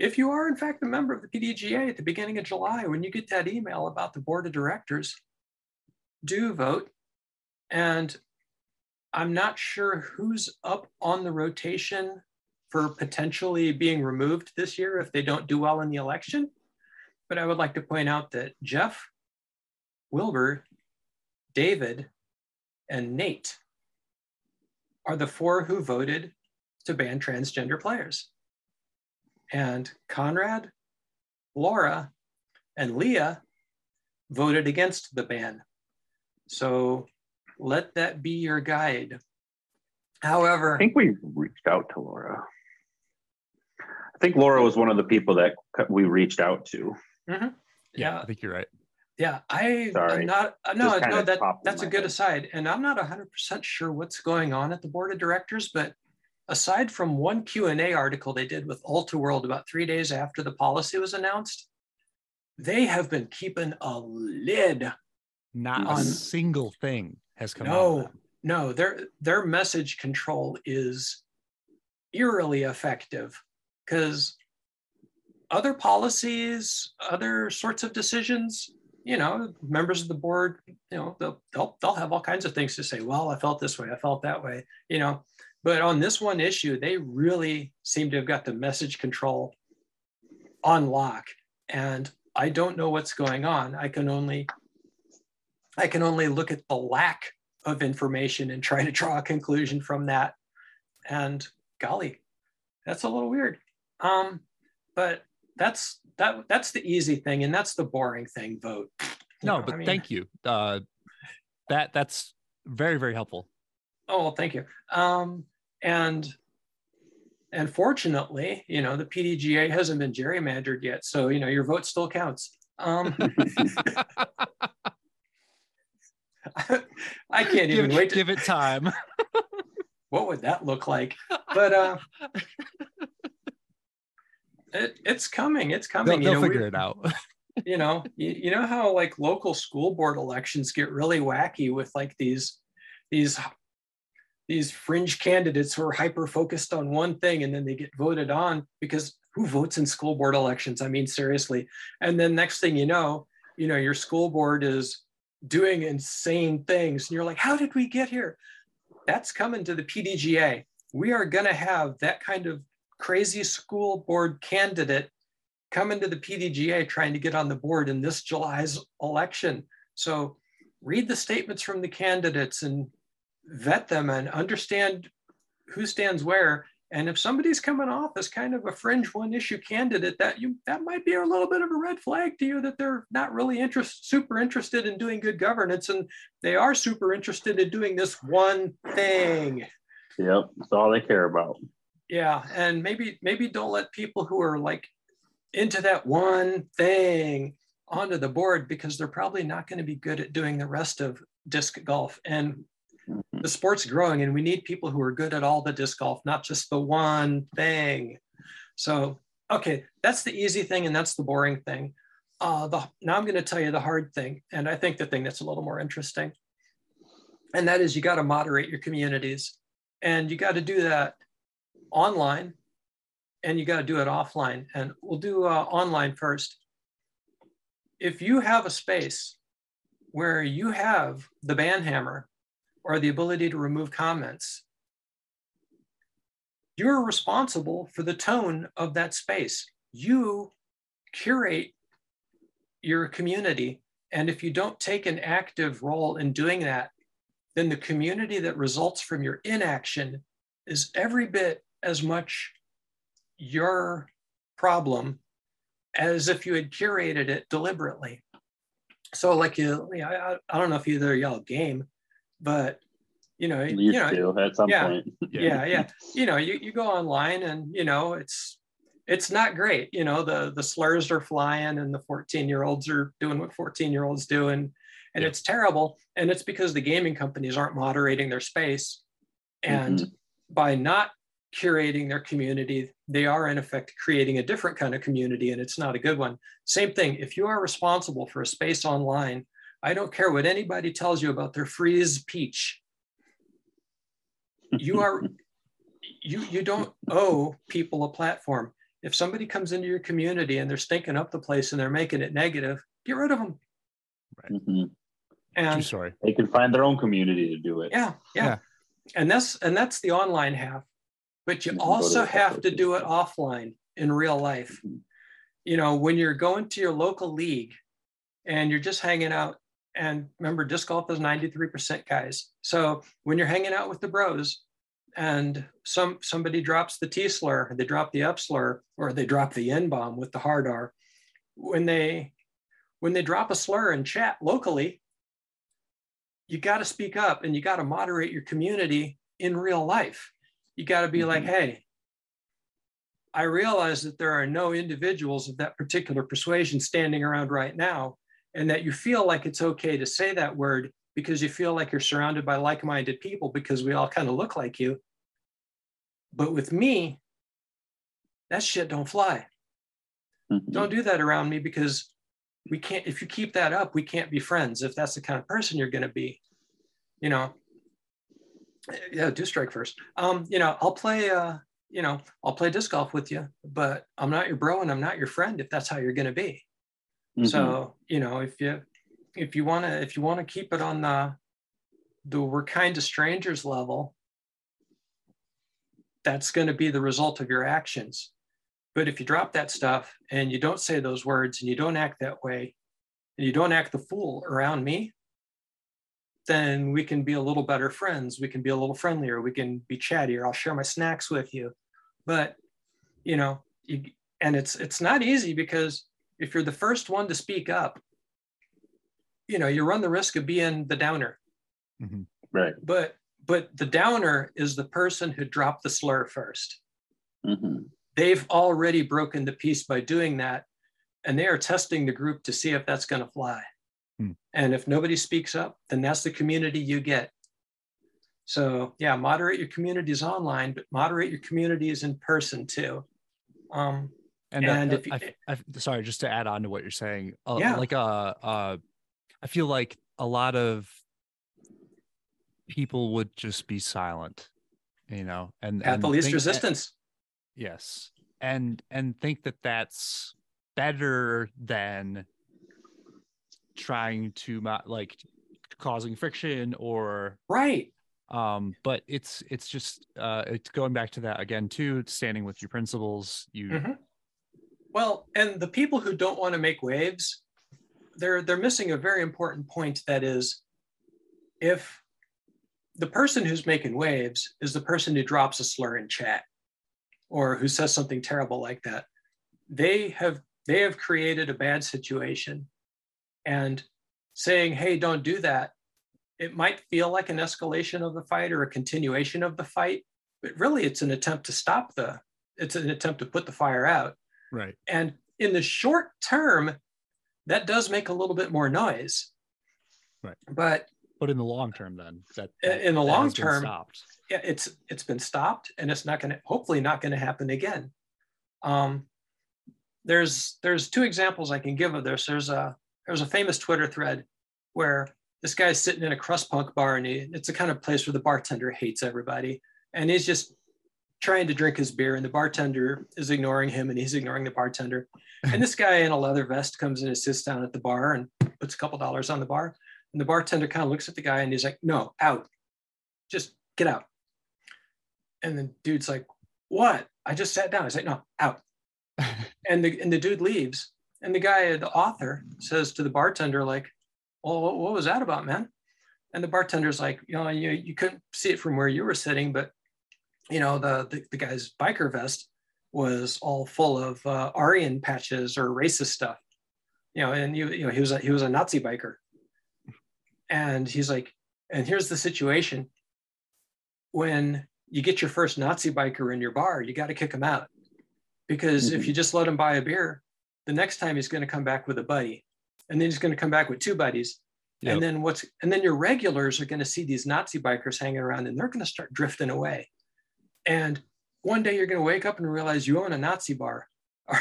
if you are in fact a member of the PDGA at the beginning of July, when you get that email about the board of directors, do vote. And I'm not sure who's up on the rotation for potentially being removed this year if they don't do well in the election. But I would like to point out that Jeff, Wilbur, David, and Nate are the four who voted to ban transgender players and Conrad, Laura, and Leah voted against the ban. So let that be your guide. However, I think we reached out to Laura. I think Laura was one of the people that we reached out to. Mhm. yeah, yeah, I think you're right. yeah, I Sorry. am not. uh, No, no, that that's a good head. aside, and I'm not 100 percent sure what's going on at the board of directors, but aside from one Q and A article they did with Ultiworld about three days after the policy was announced, they have been keeping a lid Not On- a single thing has come out. No, them. no, their their message control is eerily effective because other policies, other sorts of decisions, you know, members of the board, you know, they'll they'll, they'll have all kinds of things to say. Well, I felt this way, I felt that way, you know. But on this one issue, they really seem to have got the message control on lock. And I don't know what's going on. I can only I can only look at the lack of information and try to draw a conclusion from that. And golly, that's a little weird. Um, but that's that that's the easy thing, and that's the boring thing. Vote. You No, know, but I mean- thank you. Uh, that that's very very helpful. Oh, well, thank you. Um, and and fortunately, you know, the PDGA hasn't been gerrymandered yet, so you know your vote still counts. Um, I can't give, even wait to give it time. what would that look like? But uh, it, it's coming. It's they'll coming. you they'll know, figure it out. you know, you, you know how like local school board elections get really wacky with like these these these fringe candidates who are hyper focused on one thing and then they get voted on because who votes in school board elections? I mean, seriously. And then next thing you know, you know, your school board is doing insane things. And you're like, how did we get here? That's coming to the PDGA. We are going to have that kind of crazy school board candidate come into the PDGA trying to get on the board in this July's election. So read the statements from the candidates and vet them and understand who stands where. And if somebody's coming off as kind of a fringe one issue candidate, that you that might be a little bit of a red flag to you that they're not really interest, super interested in doing good governance and they are super interested in doing this one thing. Yep, that's all they care about. Yeah, and maybe maybe don't let people who are like into that one thing onto the board because they're probably not going to be good at doing the rest of disc golf. And mm-hmm. the sport's growing, and we need people who are good at all the disc golf, not just the one thing. So, okay, that's the easy thing, and that's the boring thing. Uh, the, now I'm going to tell you the hard thing, and I think the thing that's a little more interesting, and that is you got to moderate your communities, and you got to do that online, and you got to do it offline. And we'll do uh, online first. If you have a space where you have the ban hammer or the ability to remove comments, you're responsible for the tone of that space. You curate your community. And if you don't take an active role in doing that, then the community that results from your inaction is every bit as much your problem as if you had curated it deliberately. So, like you, I, I don't know if either of y'all game, but you know, you, you know, at some yeah, point. yeah, yeah. You know, you, you go online and you know it's it's not great. You know, the the slurs are flying and the 14 year olds are doing what 14 year olds do, and and yeah. it's terrible. And it's because the gaming companies aren't moderating their space, and mm-hmm. by not curating their community, they are in effect creating a different kind of community, and it's not a good one. Same thing. If you are responsible for a space online, I don't care what anybody tells you about their freeze peach. You are you you don't owe people a platform if somebody comes into your community and they're stinking up the place and they're making it negative, get rid of them. Right. Mm-hmm. And sorry, they can find their own community to do it. Yeah, yeah, yeah. And that's and that's the online half. But you, you also have to do it offline in real life. Mm-hmm. You know, when you're going to your local league and you're just hanging out, and remember, disc golf is 93% guys. So when you're hanging out with the bros, and some somebody drops the T slur, they drop the up slur, or they drop the N bomb with the hard R. When they when they drop a slur in chat locally, you got to speak up and you got to moderate your community in real life. You got to be mm-hmm. like, hey, I realize that there are no individuals of that particular persuasion standing around right now, and that you feel like it's okay to say that word because you feel like you're surrounded by like-minded people because we all kind of look like you. But with me, that shit don't fly. Mm-hmm. Don't do that around me because we can't if you keep that up, we can't be friends if that's the kind of person you're going to be. You know. Yeah, do strike first. Um, you know, I'll play uh, you know, I'll play disc golf with you, but I'm not your bro and I'm not your friend if that's how you're going to be. Mm-hmm. So, you know, if you if you want to if you want to keep it on the the we're kind of strangers level that's going to be the result of your actions but if you drop that stuff and you don't say those words and you don't act that way and you don't act the fool around me then we can be a little better friends we can be a little friendlier we can be chattier i'll share my snacks with you. But you know you, and it's it's not easy because if you're the first one to speak up you know you run the risk of being the downer. Mm-hmm. right. But but the downer is the person who dropped the slur 1st mm-hmm. they've already broken the peace by doing that and they are testing the group to see if that's going to fly mm. and if nobody speaks up then that's the community you get so yeah moderate your communities online but moderate your communities in person too um, and, and uh, if you, I, I, sorry just to add on to what you're saying uh, yeah. like uh, uh I feel like a lot of people would just be silent, you know, and at the least resistance. That, yes, and and think that that's better than trying to like causing friction or right um but it's it's just uh it's going back to that again too standing with your principles you mm-hmm. well and the people who don't want to make waves they're they're missing a very important point that is if the person who's making waves is the person who drops a slur in chat or who says something terrible like that they have they have created a bad situation and saying hey don't do that it might feel like an escalation of the fight or a continuation of the fight but really it's an attempt to stop the it's an attempt to put the fire out. Right. And in the short term that does make a little bit more noise. Right. But but in the long term then that, that in the that long term stopped. yeah it's it's been stopped and it's not going to hopefully not going to happen again. Um there's there's two examples i can give of this. There's a there's a famous twitter thread where this guy's sitting in a crust punk bar and he, it's the kind of place where the bartender hates everybody. And he's just trying to drink his beer and the bartender is ignoring him and he's ignoring the bartender. And this guy in a leather vest comes in and sits down at the bar and puts a couple dollars on the bar. And the bartender kind of looks at the guy and he's like no out. Just get out. And the dude's like what? I just sat down. He's like no out. And the and the dude leaves and the guy the author says to the bartender like well what, what was that about man? And the bartender's like you know you, you couldn't see it from where you were sitting but you know the the, the guy's biker vest was all full of uh, aryan patches or racist stuff you know and you, you know he was a, he was a nazi biker. And he's like and here's the situation. When you get your first nazi biker in your bar you got to kick him out. Because if you just let him buy a beer the next time he's going to come back with a buddy and then he's going to come back with two buddies Yep. and then what's and then your regulars are going to see these nazi bikers hanging around and they're going to start drifting away. And one day you're going to wake up and realize you own a nazi bar.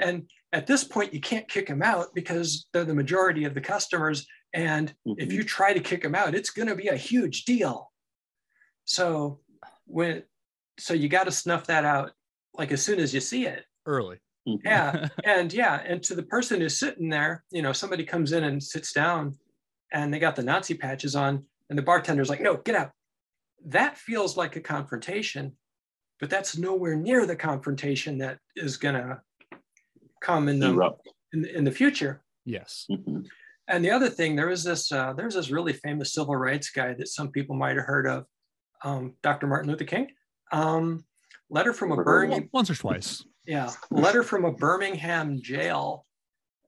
And at this point you can't kick them out because they're the majority of the customers and if you mm-hmm. try to kick them out it's going to be a huge deal. So when so you got to snuff that out like as soon as you see it. Early yeah. And yeah and to the person who's sitting there you know somebody comes in and sits down and they got the nazi patches on and the bartender's like no get out. That feels like a confrontation but that's nowhere near the confrontation that is going to come in the in, in the future. Yes. Mhm. and the other thing there was this uh, there's this really famous civil rights guy that some people might have heard of um, dr martin luther king. Um, letter from a Never burning once or twice yeah. Letter from a birmingham jail.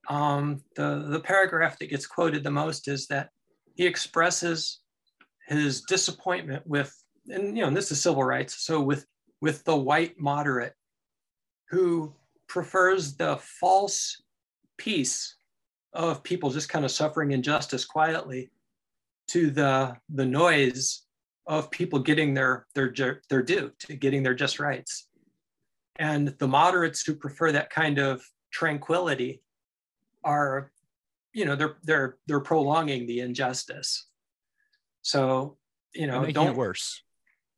Um, the, the paragraph that gets quoted the most is that he expresses his disappointment with and you know and this is civil rights so with with the white moderate who prefers the false peace of people just kind of suffering injustice quietly to the the noise of people getting their their their due to getting their just rights and the moderates who prefer that kind of tranquility are you know they're they're they're prolonging the injustice. So you know making don't it worse.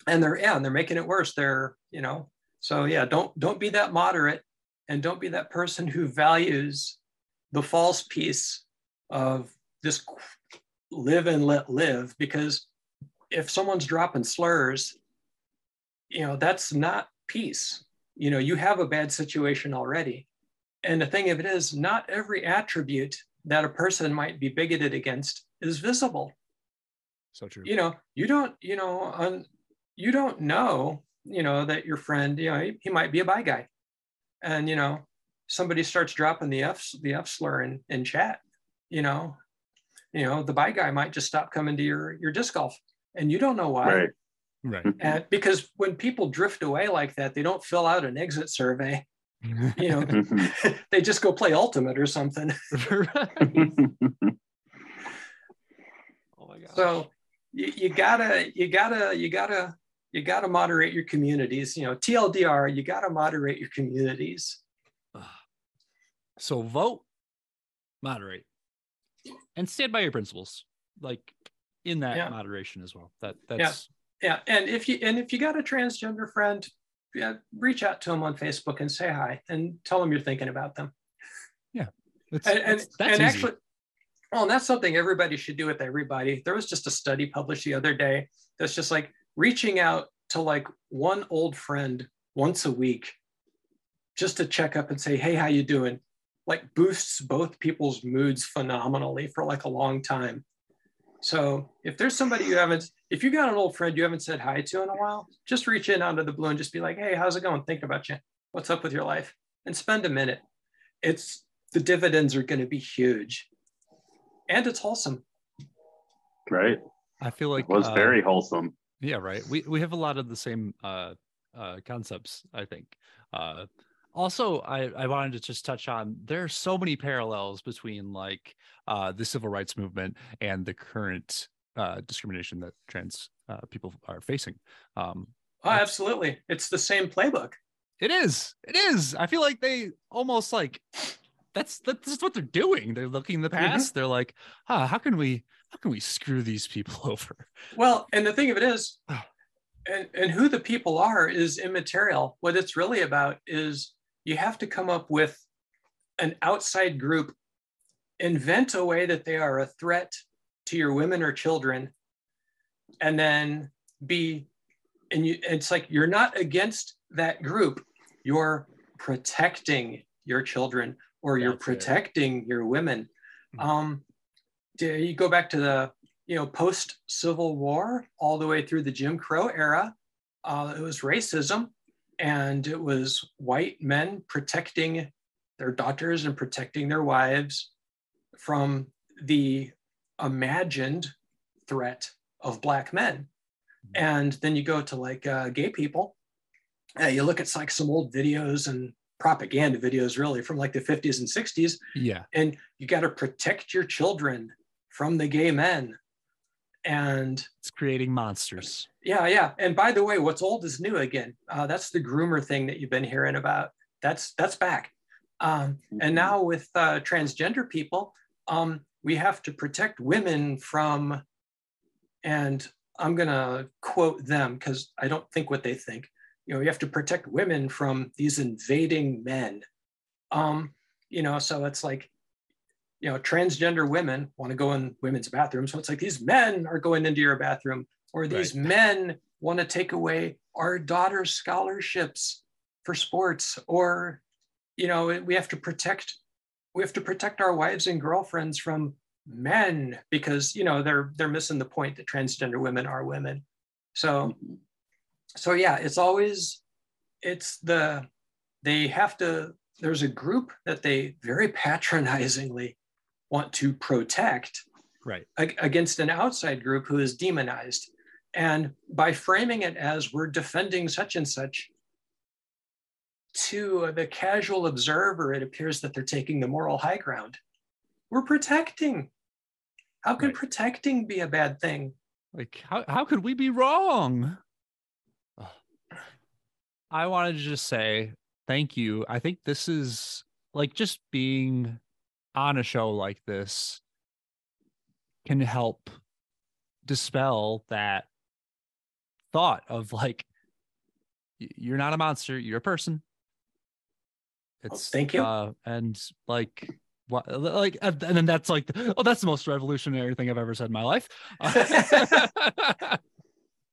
And they're yeah and they're making it worse. They're you know so yeah don't don't be that moderate and don't be that person who values the false piece of this live and let live because if someone's dropping slurs you know that's not peace you know you have a bad situation already. And the thing of it is not every attribute that a person might be bigoted against is visible. So true. You know you don't you know on you don't know you know that your friend you know he, he might be a bi guy. And you know somebody starts dropping the f the f slur in in chat you know. You know the bi guy might just stop coming to your your disc golf and you don't know why. Right. Right. Mm-hmm. And because when people drift away like that they don't fill out an exit survey. You know they just go play ultimate or something. Oh my god so you, you gotta you gotta you gotta you gotta moderate your communities. You know tldr you gotta moderate your communities. So vote moderate and stand by your principles like in that Yeah. moderation as well. That that's yeah and if you and if you got a transgender friend yeah reach out to them on facebook and say hi and tell them you're thinking about them. That's, and and, that's, that's and actually well and that's something everybody should do with everybody. There was just a study published the other day that's just like reaching out to like one old friend once a week just to check up and say hey how you doing? Like boosts both people's moods phenomenally for like a long time so if there's somebody you haven't if you got an old friend you haven't said hi to in a while just reach in out of the blue and just be like hey how's it going thinking about you what's up with your life and spend a minute it's the dividends are going to be huge and it's wholesome right. i feel like It was uh, very wholesome. Yeah, right. We we have a lot of the same uh, uh, concepts, I think. Uh, also, I, I wanted to just touch on there are so many parallels between like uh, the civil rights movement and the current uh, discrimination that trans uh, people are facing. Um, oh, absolutely. It's the same playbook. It is. It is. I feel like they almost like that's that's what they're doing. They're looking in the mm-hmm. past. Mm-hmm. They're like, ah, how can we how can we screw these people over? Well, and the thing of it is, and, and who the people are is immaterial. What it's really about is you have to come up with an outside group, invent a way that they are a threat to your women or children, and then be, and you, it's like you're not against that group, you're protecting your children or you're protecting it. your women. Mm-hmm. Um, you go back to the you know post Civil War all the way through the Jim Crow era. Uh, it was racism, and it was white men protecting their daughters and protecting their wives from the imagined threat of black men. Mm-hmm. And then you go to like uh, gay people. Uh, you look at like some old videos and propaganda videos really from like the 50s and 60s yeah and you got to protect your children from the gay men and it's creating monsters. Yeah yeah. And by the way what's old is new again. Uh, that's the groomer thing that you've been hearing about. That's that's back. Um, and mm-hmm. now with uh, transgender people um, we have to protect women from and i'm going to quote them because i don't think what they think. You know, you have to protect women from these invading men. Um, you know, so it's like, you know, transgender women want to go in women's bathrooms. So it's like these men are going into your bathroom, or these right. men want to take away our daughter's scholarships for sports, or, you know, we have to protect, we have to protect our wives and girlfriends from men because, you know, they're they're missing the point that transgender women are women. So mm-hmm so yeah, it's always it's the they have to there's a group that they very patronizingly want to protect right. against an outside group who is demonized. And by framing it as we're defending such and such to the casual observer it appears that they're taking the moral high ground. We're protecting. How could right. protecting be a bad thing? Like how, how could we be wrong? I wanted to just say thank you. I think this is like just being on a show like this can help dispel that thought of like you're not a monster, you're a person. Oh, it's oh, thank you. Uh, and like what like and then that's like oh that's the most revolutionary thing I've ever said in my life.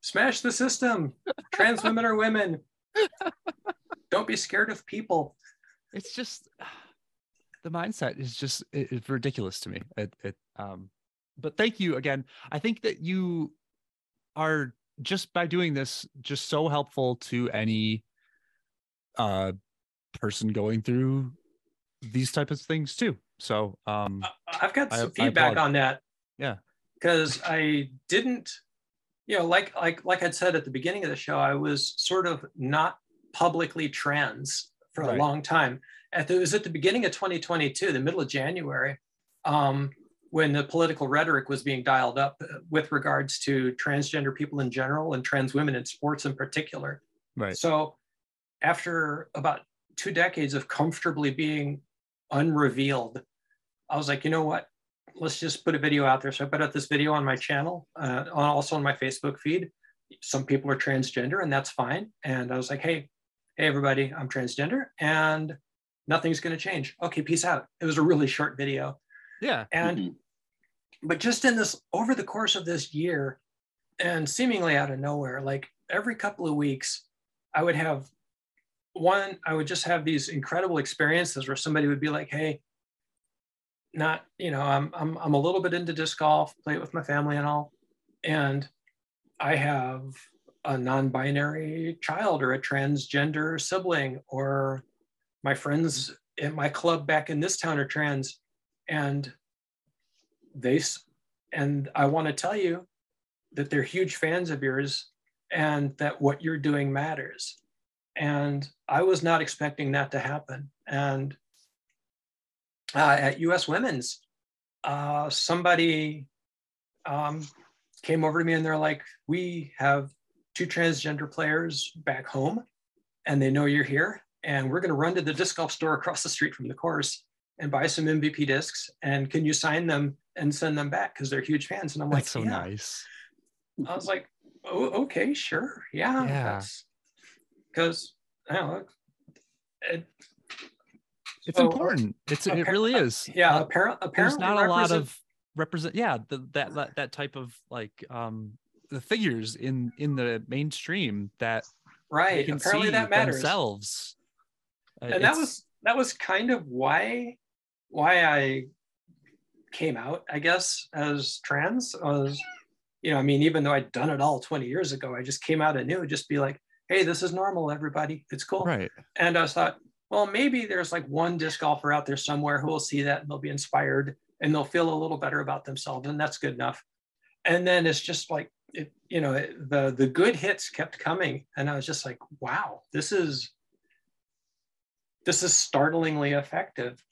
Smash the system. Trans women are women. Don't be scared of people. It's just the mindset is just it, it's ridiculous to me. It, it um but thank you again. I think that you are just by doing this just so helpful to any uh person going through these type of things too. So um I've got some I, feedback I on that. Yeah. Because I didn't you know, like like like I'd said at the beginning of the show, I was sort of not publicly trans for right. a long time. At the, it was at the beginning of 2022, the middle of January, um, when the political rhetoric was being dialed up uh, with regards to transgender people in general and trans women in sports in particular. Right. So, after about two decades of comfortably being unrevealed, I was like, you know what? let's just put a video out there. So I put out this video on my channel, uh, also on my Facebook feed. Some people are transgender, and that's fine. And I was like, hey, hey, everybody, I'm transgender, and nothing's going to change. Okay, peace out. It was a really short video. Yeah. And, mm-hmm. but just in this, over the course of this year, and seemingly out of nowhere, like every couple of weeks, I would have one, I would just have these incredible experiences where somebody would be like, hey, not you know I'm, I'm i'm a little bit into disc golf play it with my family and all and i have a non-binary child or a transgender sibling or my friends at my club back in this town are trans and they and i want to tell you that they're huge fans of yours and that what you're doing matters. And I was not expecting that to happen. And uh, at US Women's, uh, somebody um, came over to me and they're like, We have two transgender players back home, and they know you're here. And we're going to run to the disc golf store across the street from the course and buy some MVP discs. And can you sign them and send them back? Because they're huge fans. And I'm That's like, so yeah. nice. I was like, oh, okay, sure. Yeah. Yeah. Because, I don't know. It, It's So, important. It's it really is. yeah, Uh, there's apparently not a lot of represent yeah the, that, that that type of like um the figures in in the mainstream that right. can Apparently see that matters. themselves Uh, and that was that was kind of why why I came out, I guess, as trans. Was you know, I mean, even though I'd done it all 20 years ago, I just came out anew, just be like, hey, this is normal, everybody. It's cool. right And I thought, well, maybe there's like one disc golfer out there somewhere who will see that and they'll be inspired and they'll feel a little better about themselves, and that's good enough. And then it's just like it, you know, it, the the good hits kept coming, and I was just like, wow, this is this is startlingly effective.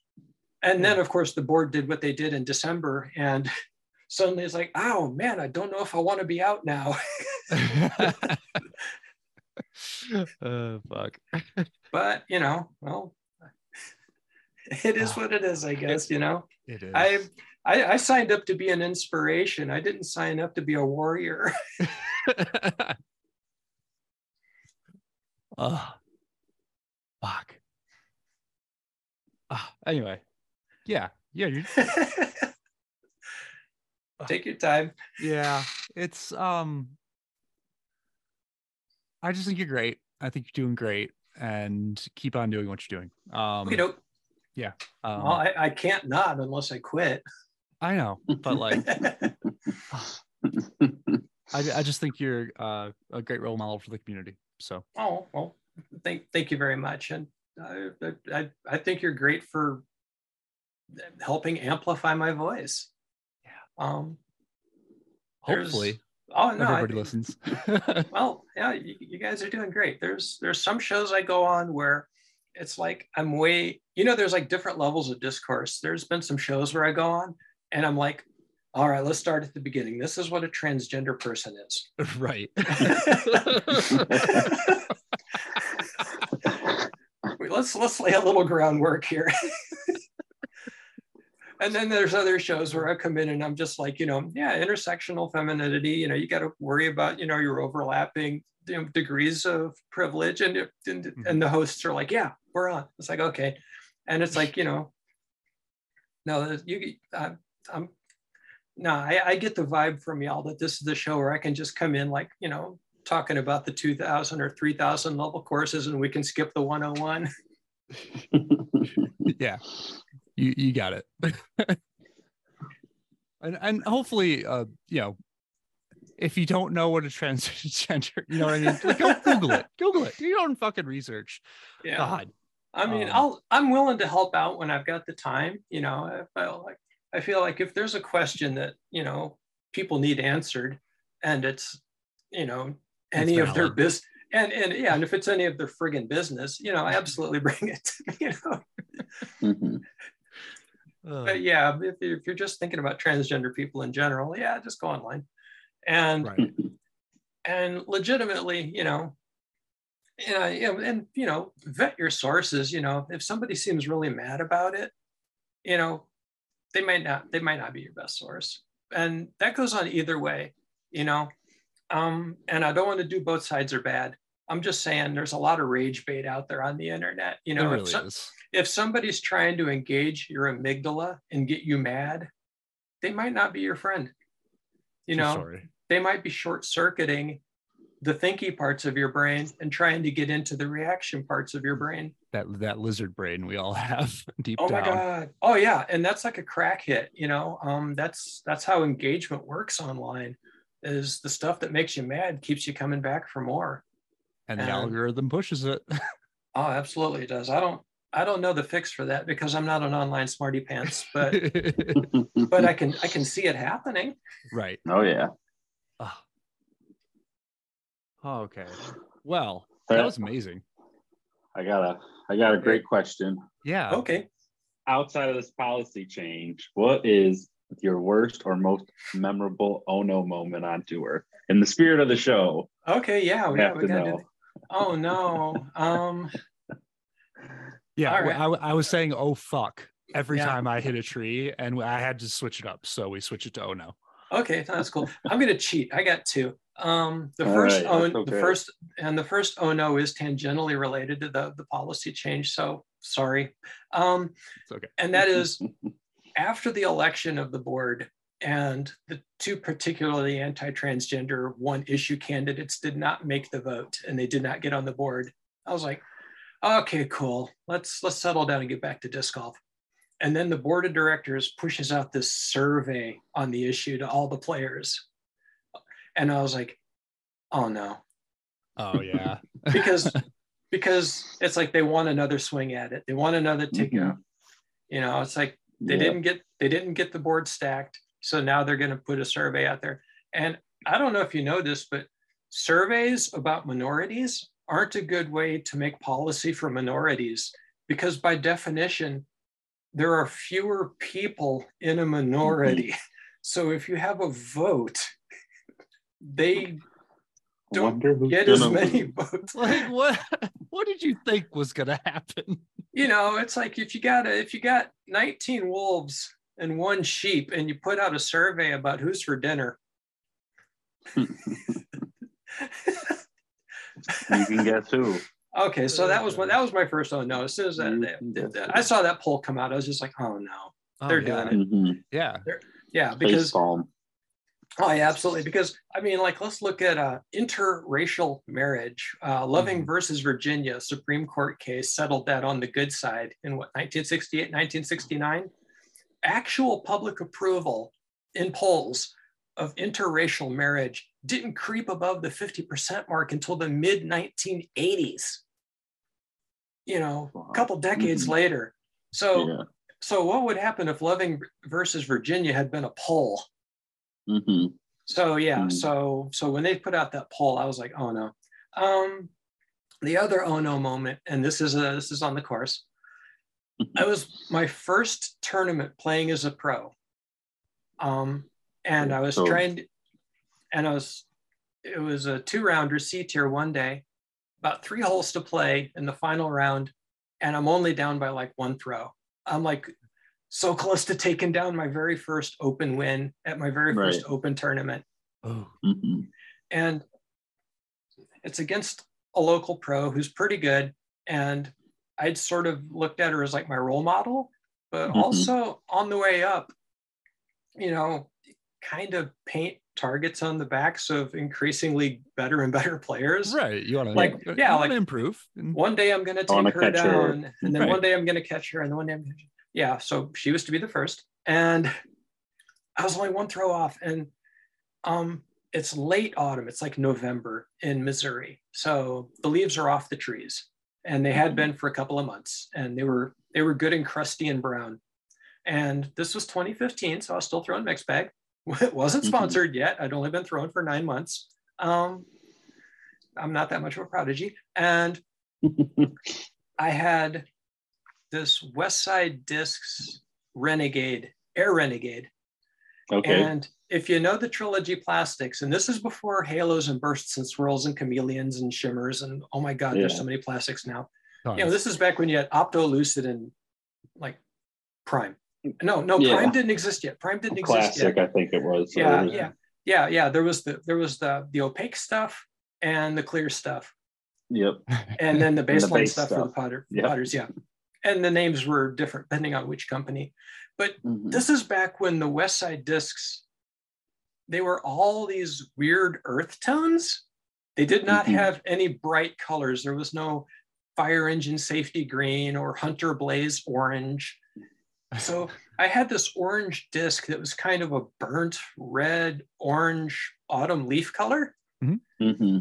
And then, of course, the board did what they did in December, and suddenly it's like, oh man, I don't know if I want to be out now. uh, fuck but you know, well, it is what it is, I guess. You know. it is I, I I signed up to be an inspiration. I didn't sign up to be a warrior. oh fuck Ah, anyway. Yeah yeah you're Take your time. yeah it's um i just think you're great. I think you're doing great and keep on doing what you're doing. Um, you know, um well, I, I can't not unless I quit. i know but like I, I just think you're uh, a great role model for the community so. Oh well, thank thank you very much, and I I I think you're great for helping amplify my voice. Yeah. Um. hopefully Oh no. I- everybody listens well yeah you, you guys are doing great there's there's some shows i go on where it's like i'm way you know there's like different levels of discourse there's been some shows where i go on and i'm like all right let's start at the beginning this is what a transgender person is right let's let's lay a little groundwork here. And then there's other shows where i come in and i'm just like you know yeah intersectional femininity you know you got to worry about you know your overlapping you know, degrees of privilege. And, and mm-hmm. and the hosts are like yeah we're on. It's like okay. And it's like you know no you I, i'm no I, I get the vibe from y'all that this is the show where i can just come in like you know talking about the 2000 or 3000 level courses and we can skip the 101 yeah. You you got it. And and hopefully uh you know if you don't know what a transgender you know what i mean? Like go google it. Google it. Do your own fucking research. Yeah. God. I mean, Um, I'll I'm willing to help out when I've got the time. You know, if I like I feel like if there's a question that you know people need answered, and it's you know any of their business, and and yeah, and if it's any of their friggin' business, you know, absolutely bring it to. You know, Mhm. But yeah, if, if you're just thinking about transgender people in general, yeah, just go online, and right and legitimately, you know, yeah, you know, and you know, vet your sources. You know, if somebody seems really mad about it, you know, they might not they might not be your best source, and that goes on either way. You know, um, and I don't want to do both sides are bad. I'm just saying there's a lot of rage bait out there on the internet. You know, if, some- if somebody's trying to engage your amygdala and get you mad, they might not be your friend. You know, story. they might be short circuiting the thinky parts of your brain and trying to get into the reaction parts of your brain. that that lizard brain we all have deep Oh my god. Oh yeah, and that's like a crack hit, you know. Um that's that's how engagement works online. Is the stuff that makes you mad keeps you coming back for more. and the algorithm pushes it Oh, absolutely it does. I don't I don't know the fix for that because I'm not an online smarty pants, but but I can I can see it happening. right oh yeah. Ah. Oh, okay. Well, that was amazing. I got a I got a great question. Yeah. Okay. Outside of this policy change, what is your worst or most memorable oh no moment on tour? In the spirit of the show. Okay, yeah, we, yeah, we gotta know. do Oh no. Um yeah, right. I, I was saying oh fuck every yeah. time I hit a tree and I had to switch it up. So we switch it to oh no. Okay, that's cool. I'm gonna cheat. I got two. Um, the All first right, oh, okay. the first and the first oh no is tangentially related to the the policy change. So sorry. Um, it's okay. And that is after the election of the board and the two particularly anti-transgender one issue candidates did not make the vote and they did not get on the board. I was like, okay, cool. Let's let's settle down and get back to disc golf. And then the board of directors pushes out this survey on the issue to all the players. And I was like, oh no. Oh yeah. because because it's like they want another swing at it. They want another ticket. Mm-hmm. You know, it's like they yeah. didn't get they didn't get the board stacked. So now they're going to put a survey out there. And I don't know if you know this, but surveys about minorities aren't a good way to make policy for minorities because by definition there are fewer people in a minority. Mm-hmm. So if you have a vote, they don't get as many votes. Like what? What did you think was going to happen? You know, it's like if you got a, if you got 19 wolves and one sheep, and you put out a survey about who's for dinner. you can guess who. Okay, so that was what that was my first oh no. As soon as that, I saw that poll come out, I was just like, oh no, oh, they're yeah. doing it. Mm-hmm. Yeah, they're, yeah, because oh yeah, absolutely. Because I mean, like, let's look at uh, interracial marriage. Uh, Loving mm-hmm. versus Virginia, Supreme Court case settled that on the good side in what 1968, 1969. Actual public approval in polls of interracial marriage didn't creep above the 50% mark until the mid 1980s you know, a couple decades mm-hmm. later. So, yeah. so what would happen if Loving versus Virginia had been a poll? Mm-hmm. So yeah, mm-hmm. so so when they put out that poll, I was like, oh no. Um, the other oh no moment, and this is a, this is on the course. I was my first tournament playing as a pro. Um, and I was so, trying, to, and I was, it was a two rounder C tier one day, about three holes to play in the final round, and I'm only down by like one throw. I'm like so close to taking down my very first open win at my very right. first open tournament. Oh. Mm-hmm. And it's against a local pro who's pretty good. And I'd sort of looked at her as like my role model, but mm-hmm. also on the way up, you know, kind of paint targets on the backs of increasingly better and better players. Right. You want to like yeah, like improve. One day I'm going to take her down, her. and then right. one day I'm going to catch her, and then one day I'm gonna, yeah. So she was to be the first, and I was only one throw off, and um, it's late autumn. It's like November in Missouri, so the leaves are off the trees, and they had been for a couple of months, and they were they were good and crusty and brown. And this was 2015, so I was still throwing mixed bag it wasn't mm-hmm. sponsored mm-hmm. yet. I'd only been throwing for nine months. Um, I'm not that much of a prodigy. And I had this West Side Discs Renegade, Air Renegade. Okay. And if you know the trilogy plastics, and this is before halos and bursts and swirls and chameleons and shimmers, and oh my God, yeah. there's so many plastics now. Nice. You know, this is back when you had Opto Lucid and like Prime. No, no, yeah. Prime didn't exist yet. Prime didn't Classic, exist yet. I think it was. Yeah, yeah, yeah, yeah. There was the there was the the opaque stuff and the clear stuff. Yep. And then the baseline the stuff, stuff, for the putter, yep. putters. Yeah. And the names were different depending on which company. But mm-hmm. this is back when the West Side discs, they were all these weird earth tones. They did not mm-hmm. have any bright colors. There was no fire engine safety green or hunter blaze orange so I had this orange disc that was kind of a burnt red, orange autumn leaf color. Mm-hmm. Mm-hmm.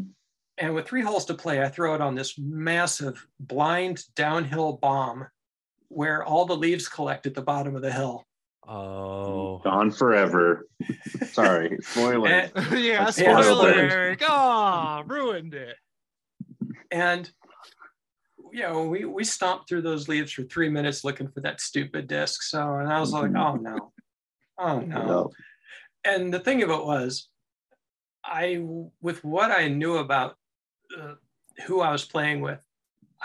And with three holes to play, I throw it on this massive blind downhill bomb where all the leaves collect at the bottom of the hill. Oh, gone forever. Sorry, spoiler. yeah, spoiler. Oh, ruined it. And you know, we we stomped through those leaves for three minutes looking for that stupid disc. So, and I was like, oh no, oh no. And the thing of it was, I with what I knew about uh, who I was playing with,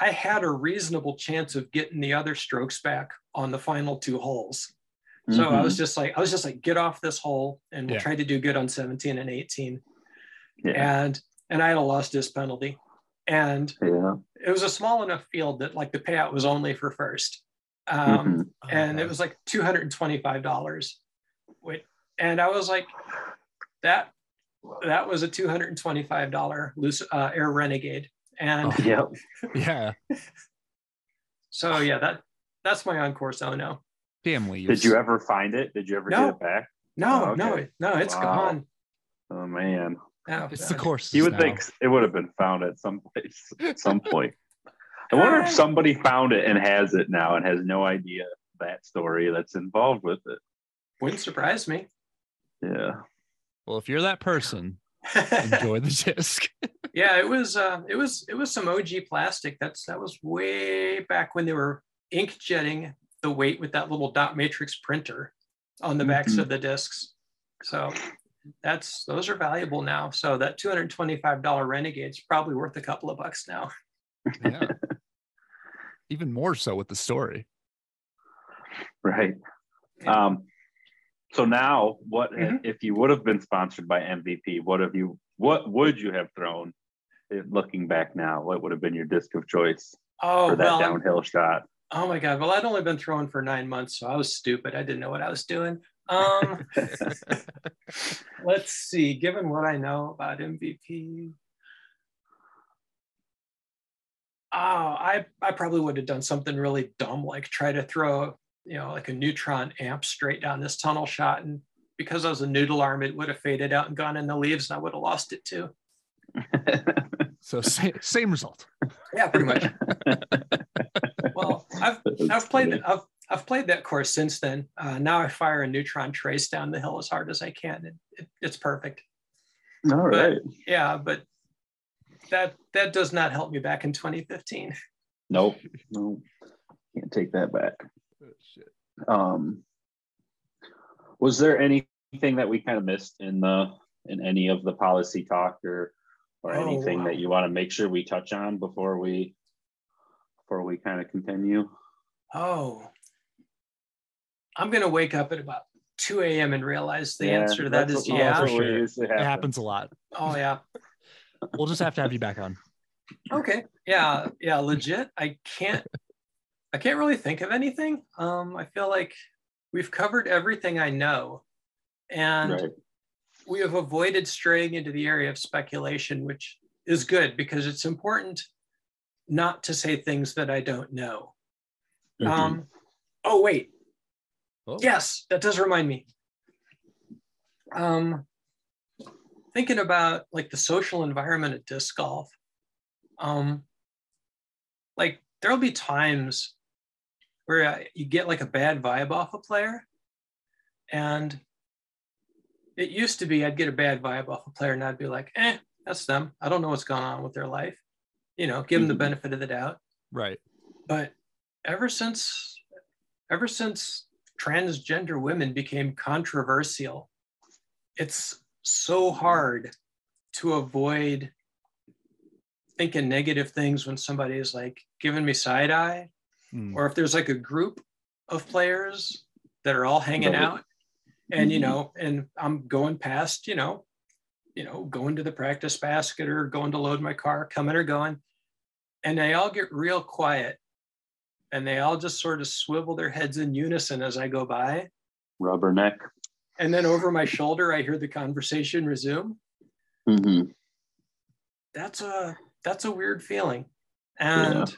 I had a reasonable chance of getting the other strokes back on the final two holes. So mm-hmm. I was just like, I was just like, get off this hole and we'll yeah. try to do good on 17 and 18. Yeah. And and I had a lost disc penalty. And yeah. it was a small enough field that like the payout was only for first. Um, mm-hmm. and it was like $225. Wait, and I was like, that that was a $225 loose uh, air renegade. And oh, yeah. yeah. So yeah, that that's my encore oh no family. Did you ever find it? Did you ever no. get it back? No, oh, okay. no, no, it's wow. gone. Oh man. Oh, it's the course. You would now. think it would have been found at some place at some point. I wonder if somebody found it and has it now and has no idea that story that's involved with it. Wouldn't surprise me. Yeah. Well, if you're that person, enjoy the disc. yeah, it was uh it was it was some OG plastic. That's that was way back when they were ink jetting the weight with that little dot matrix printer on the backs mm-hmm. of the discs. So that's those are valuable now. So that $225 Renegade's probably worth a couple of bucks now. yeah. Even more so with the story. Right. Um, so now what mm-hmm. if you would have been sponsored by MVP, what have you what would you have thrown looking back now? What would have been your disc of choice oh, for that well, downhill shot? Oh my God. Well, I'd only been throwing for nine months, so I was stupid. I didn't know what I was doing. Um, let's see. Given what I know about MVP, oh, I I probably would have done something really dumb, like try to throw, you know, like a neutron amp straight down this tunnel shot, and because I was a noodle arm, it would have faded out and gone in the leaves, and I would have lost it too. so same, same result. Yeah, pretty much. well, I've I've played I've I've played that course since then. Uh, now I fire a neutron trace down the hill as hard as I can. It, it, it's perfect. All right. But, yeah, but that that does not help me back in 2015. Nope. No, can't take that back. Um, was there anything that we kind of missed in the in any of the policy talk or or oh, anything wow. that you want to make sure we touch on before we before we kind of continue? Oh, I'm going to wake up at about 2 a.m. and realize the yeah, answer to that is yeah. Sure. Happens. it happens a lot. Oh, yeah. we'll just have to have you back on. Okay. Yeah. Yeah. Legit. I can't, I can't really think of anything. Um, I feel like we've covered everything I know. And right. we have avoided straying into the area of speculation, which is good because it's important not to say things that I don't know. Mm-hmm. Um, oh, wait. Oh. Yes, that does remind me. Um, thinking about like the social environment at disc golf, um, like there'll be times where uh, you get like a bad vibe off a player, and it used to be I'd get a bad vibe off a player and I'd be like, eh, that's them. I don't know what's going on with their life you know, give them the mm-hmm. benefit of the doubt. Right. But ever since, ever since transgender women became controversial, it's so hard to avoid thinking negative things when somebody is like giving me side eye, mm. or if there's like a group of players that are all hanging out, and you mm-hmm. know, and I'm going past, you know, you know, going to the practice basket or going to load my car, coming or going. And they all get real quiet and they all just sort of swivel their heads in unison as I go by. Rubberneck. And then over my shoulder, I hear the conversation resume. Mm-hmm. That's a that's a weird feeling, and yeah.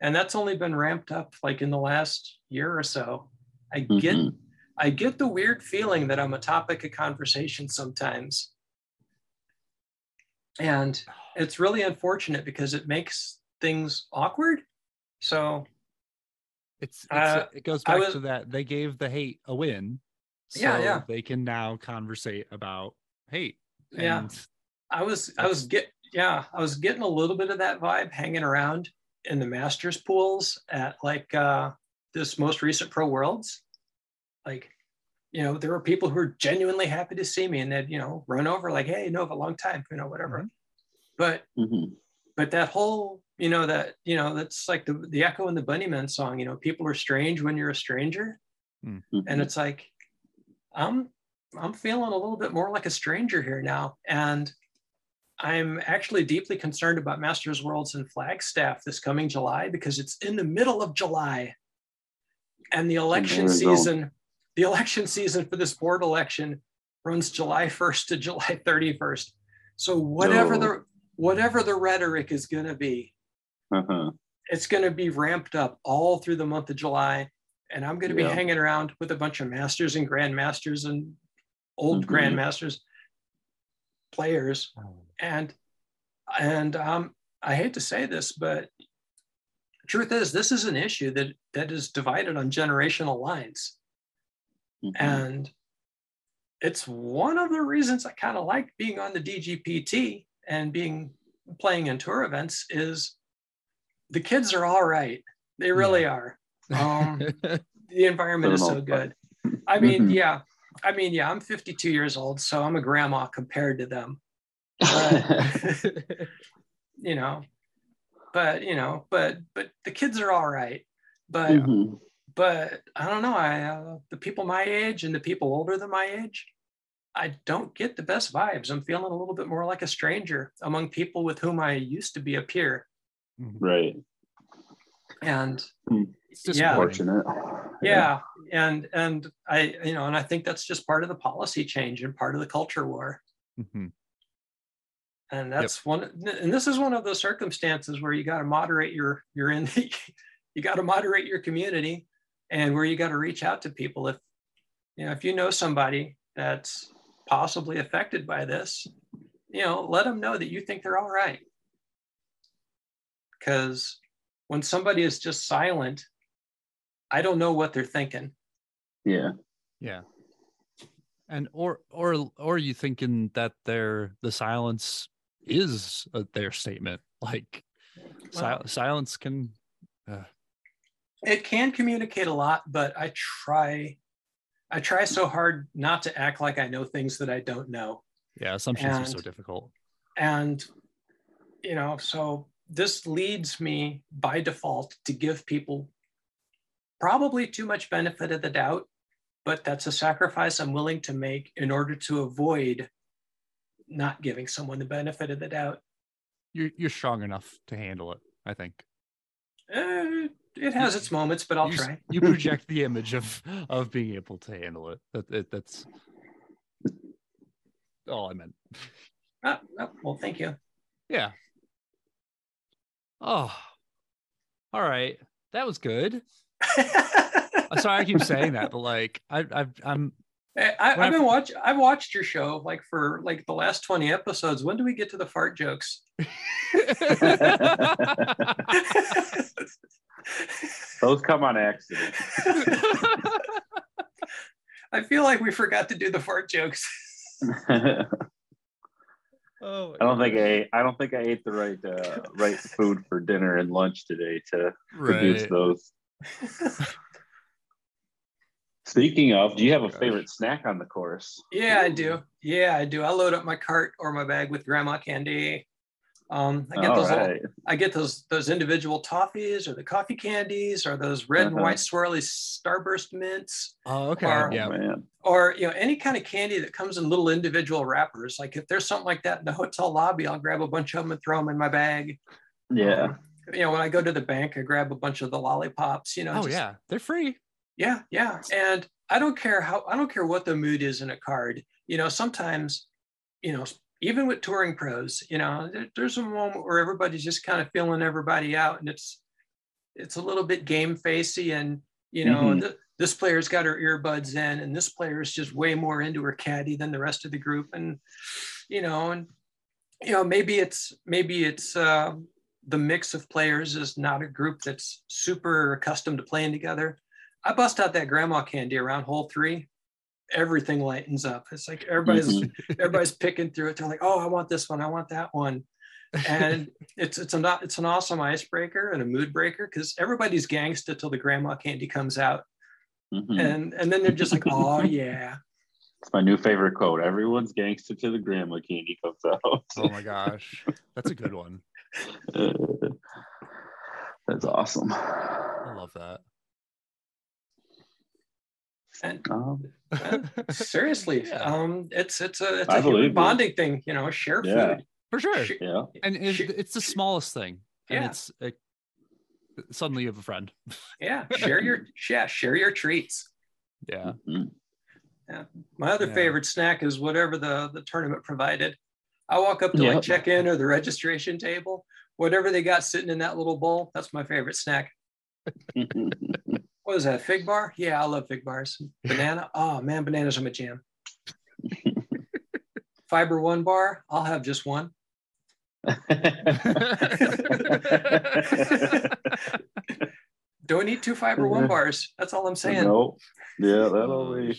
And that's only been ramped up like in the last year or so. I get mm-hmm. I get the weird feeling that I'm a topic of conversation sometimes, and it's really unfortunate because it makes things awkward. So It's, it's uh, it goes back was, to that they gave the hate a win. So yeah, yeah. They can now conversate about hate. yeah. I was I was get yeah, I was getting a little bit of that vibe hanging around in the masters pools at like uh this most recent pro worlds. Like, you know, there were people who were genuinely happy to see me and they'd, you know, run over like, hey, no, a long time, you know, whatever. Mm-hmm. But mm-hmm. but that whole you know that you know that's like the the Echo and the Bunnymen song you know people are strange when you're a stranger mm-hmm. and it's like i'm i'm feeling a little bit more like a stranger here now and i'm actually deeply concerned about masters worlds and flagstaff this coming july because it's in the middle of july and the election season the election season for this board election runs july 1st to july 31st so whatever the whatever the rhetoric is going to be uh-huh. It's going to be ramped up all through the month of July. And I'm going to yeah. be hanging around with a bunch of masters and grandmasters and old mm-hmm. grandmasters players. And and um, I hate to say this, but truth is this is an issue that that is divided on generational lines. Mm-hmm. And it's one of the reasons I kind of like being on the DGPT and being playing in tour events is the kids are all right. They really yeah. are. Um, the environment is so good. I mean, mm-hmm. yeah. I mean, yeah, I'm 52 years old, so I'm a grandma compared to them. But, you know, but you know, but but the kids are all right. But mm-hmm. but I don't know. I uh, the people my age and the people older than my age, I don't get the best vibes. I'm feeling a little bit more like a stranger among people with whom I used to be a peer. Mm-hmm. Right. And hmm. it's just yeah, fortunate. Yeah. And and I, you know, and I think that's just part of the policy change and part of the culture war. Mm-hmm. And that's yep. one and this is one of those circumstances where you got to moderate your you're in the, you got to moderate your community and where you got to reach out to people if you know if you know somebody that's possibly affected by this you know let them know that you think they're all right because when somebody is just silent, I don't know what they're thinking. Yeah. Yeah. And or or or you thinking that they're the silence is a, their statement. Like si- silence can uh... it can communicate a lot but i try i try so hard not to act like i know things that i don't know. Yeah assumptions and, are so difficult. and you know so this leads me by default to give people probably too much benefit of the doubt, but that's a sacrifice I'm willing to make in order to avoid not giving someone the benefit of the doubt. You're, you're strong enough to handle it, I think. Uh, it has its moments, but I'll you, try. you project the image of of being able to handle it. That, that that's all I meant. Oh, oh, well, thank you. Yeah, Oh, all right. That was good. I'm sorry I keep saying that, but like I, I've I'm I, have been watch. I've watched your show like for like the last twenty episodes. When do we get to the fart jokes? Those come on accident. I feel like we forgot to do the fart jokes. Oh, I don't think I ate, I don't think I ate the right uh, right food for dinner and lunch today to right. produce those. Speaking of, do you have a favorite snack on the course? Yeah, I do. Yeah, I do. I load up my cart or my bag with grandma candy. Um, I get All those. Right. Little, I get those those individual toffees or the coffee candies or those red uh-huh. and white swirly starburst mints. Oh, okay. Or, yeah, man. Or you know any kind of candy that comes in little individual wrappers. Like if there's something like that in the hotel lobby, I'll grab a bunch of them and throw them in my bag. Yeah. Um, you know, when I go to the bank, I grab a bunch of the lollipops. You know. Oh just, yeah, they're free. Yeah, yeah, and I don't care how I don't care what the mood is in a card. You know, sometimes, you know, even with touring pros, you know, there, there's a moment where everybody's just kind of feeling everybody out, and it's it's a little bit game facey, and you know, mm-hmm. th- this player's got her earbuds in, and this player is just way more into her caddy than the rest of the group, and you know, and you know, maybe it's maybe it's uh, the mix of players is not a group that's super accustomed to playing together. I bust out that grandma candy around hole three, everything lightens up. It's like everybody's mm-hmm. everybody's picking through it. They're like, oh, I want this one, I want that one. and it's it's a it's an awesome icebreaker and a mood breaker because everybody's gangsta till the grandma candy comes out. Mm-hmm. And and then they're just like, oh yeah. It's my new favorite quote. Everyone's gangsta till the grandma candy comes out. oh my gosh. That's a good one. that's awesome. I love that. And, um, seriously, yeah. um, it's it's a it's a human bonding it. thing, you know. Share yeah. food for sure. Yeah, and it's, it's the smallest thing, and yeah. it's it, suddenly you have a friend. yeah, share your yeah share your treats. Yeah. Mm-hmm. Yeah. My other yeah. favorite snack is whatever the the tournament provided. I walk up to yep. like check in or the registration table, whatever they got sitting in that little bowl. That's my favorite snack. What is that? Fig bar? Yeah, I love fig bars. Banana? Oh man, bananas are my jam. Fiber one bar? I'll have just one. Don't eat two fiber one bars. That's all I'm saying. No. Yeah, that'll be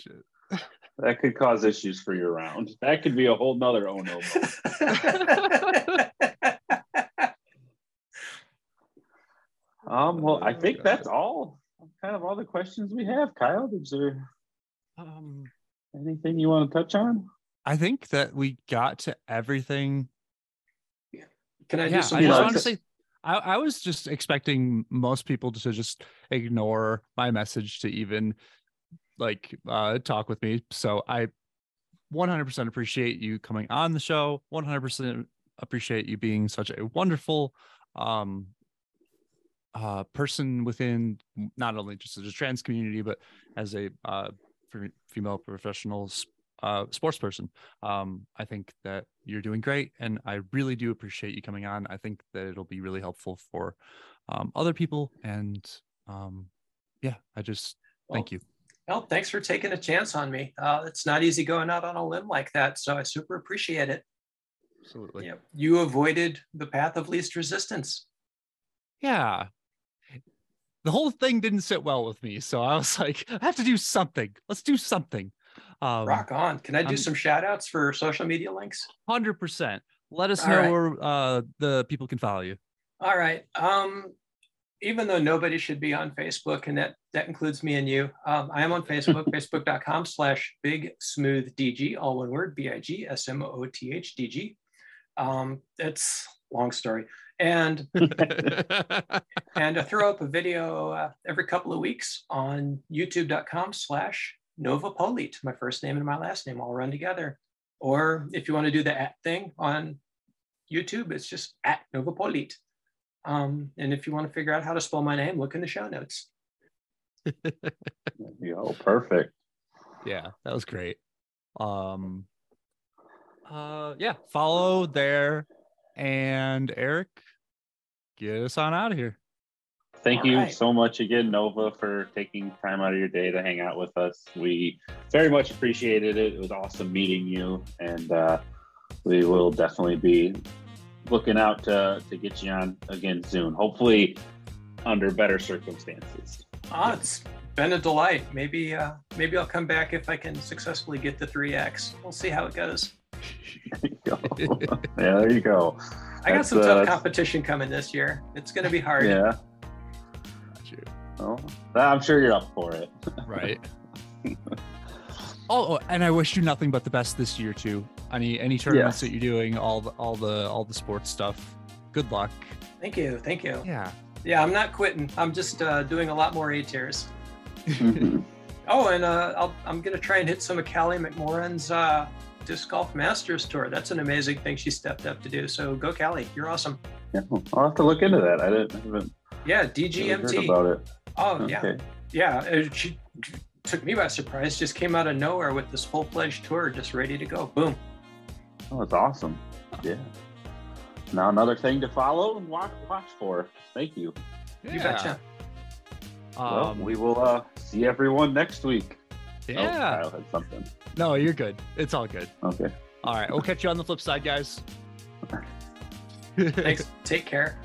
that could cause issues for your round. That could be a whole nother oh no. um, well, I think that's all kind of all the questions we have. Kyle, is there um, anything you want to touch on? I think that we got to everything. Can I yeah, do? I just honestly, I, I was just expecting most people to just ignore my message to even like uh, talk with me. So I 100% appreciate you coming on the show. 100% appreciate you being such a wonderful um, uh, person within not only just as a trans community, but as a uh, female professional uh, sports person. Um, I think that you're doing great, and I really do appreciate you coming on. I think that it'll be really helpful for um, other people, and um, yeah, I just well, thank you. Well, thanks for taking a chance on me. Uh, it's not easy going out on a limb like that, so I super appreciate it. Absolutely. Yeah, you avoided the path of least resistance. Yeah. The whole thing didn't sit well with me, so I was like, I have to do something. Let's do something. Um, Rock on. Can I do some shout outs for social media links? 100%. Let us All know right. where uh, the people can follow you. All right. Um, even though nobody should be on Facebook, and that that includes me and you, um, I am on Facebook, facebook.com slash big smooth DG, all one word, B I G S M O T H D G. Um, it's long story. And and I throw up a video uh, every couple of weeks on youtube.com slash Nova Politte, my first name and my last name all run together. Or if you want to do the at thing on YouTube, it's just at Nova Politte. Um, and if you want to figure out how to spell my name, look in the show notes. Yo, perfect. Yeah, that was great. Um, uh, yeah, follow there, and Eric, get us on out of here. Thank All you right. so much again, Nova, for taking time out of your day to hang out with us. We very much appreciated it. It was awesome meeting you, and uh, we will definitely be looking out to, to get you on again soon. Hopefully, under better circumstances. Ah, it's been a delight. Maybe uh, maybe I'll come back if I can successfully get the three X. We'll see how it goes. there you go. yeah, there you go. I got some tough uh, competition coming this year. It's going to be hard. Yeah. Well, I'm sure you're up for it. right. Oh, oh, and I wish you nothing but the best this year too. Any any tournaments yes. that you're doing, all the all the all the sports stuff. Good luck. Thank you, thank you. Yeah. Yeah, I'm not quitting. I'm just uh, doing a lot more A tiers. oh, and uh, i am gonna try and hit some of Callie McMoran's uh, disc golf masters tour. That's an amazing thing she stepped up to do. So go, Callie. You're awesome. Yeah, I'll have to look into that. I didn't. I haven't yeah, DGMT. about it. Oh okay. yeah, yeah. She took me by surprise. Just came out of nowhere with this full fledged tour, just ready to go. Boom. Oh, it's awesome. Yeah. Now another thing to follow and watch, watch for. Thank you. Yeah. You betcha. Well, um, we will uh, see everyone next week. Oh, yeah. Oh, Kyle had something. No, you're good. It's all good. Okay. All right. We'll catch you on the flip side, guys. Thanks. Take care.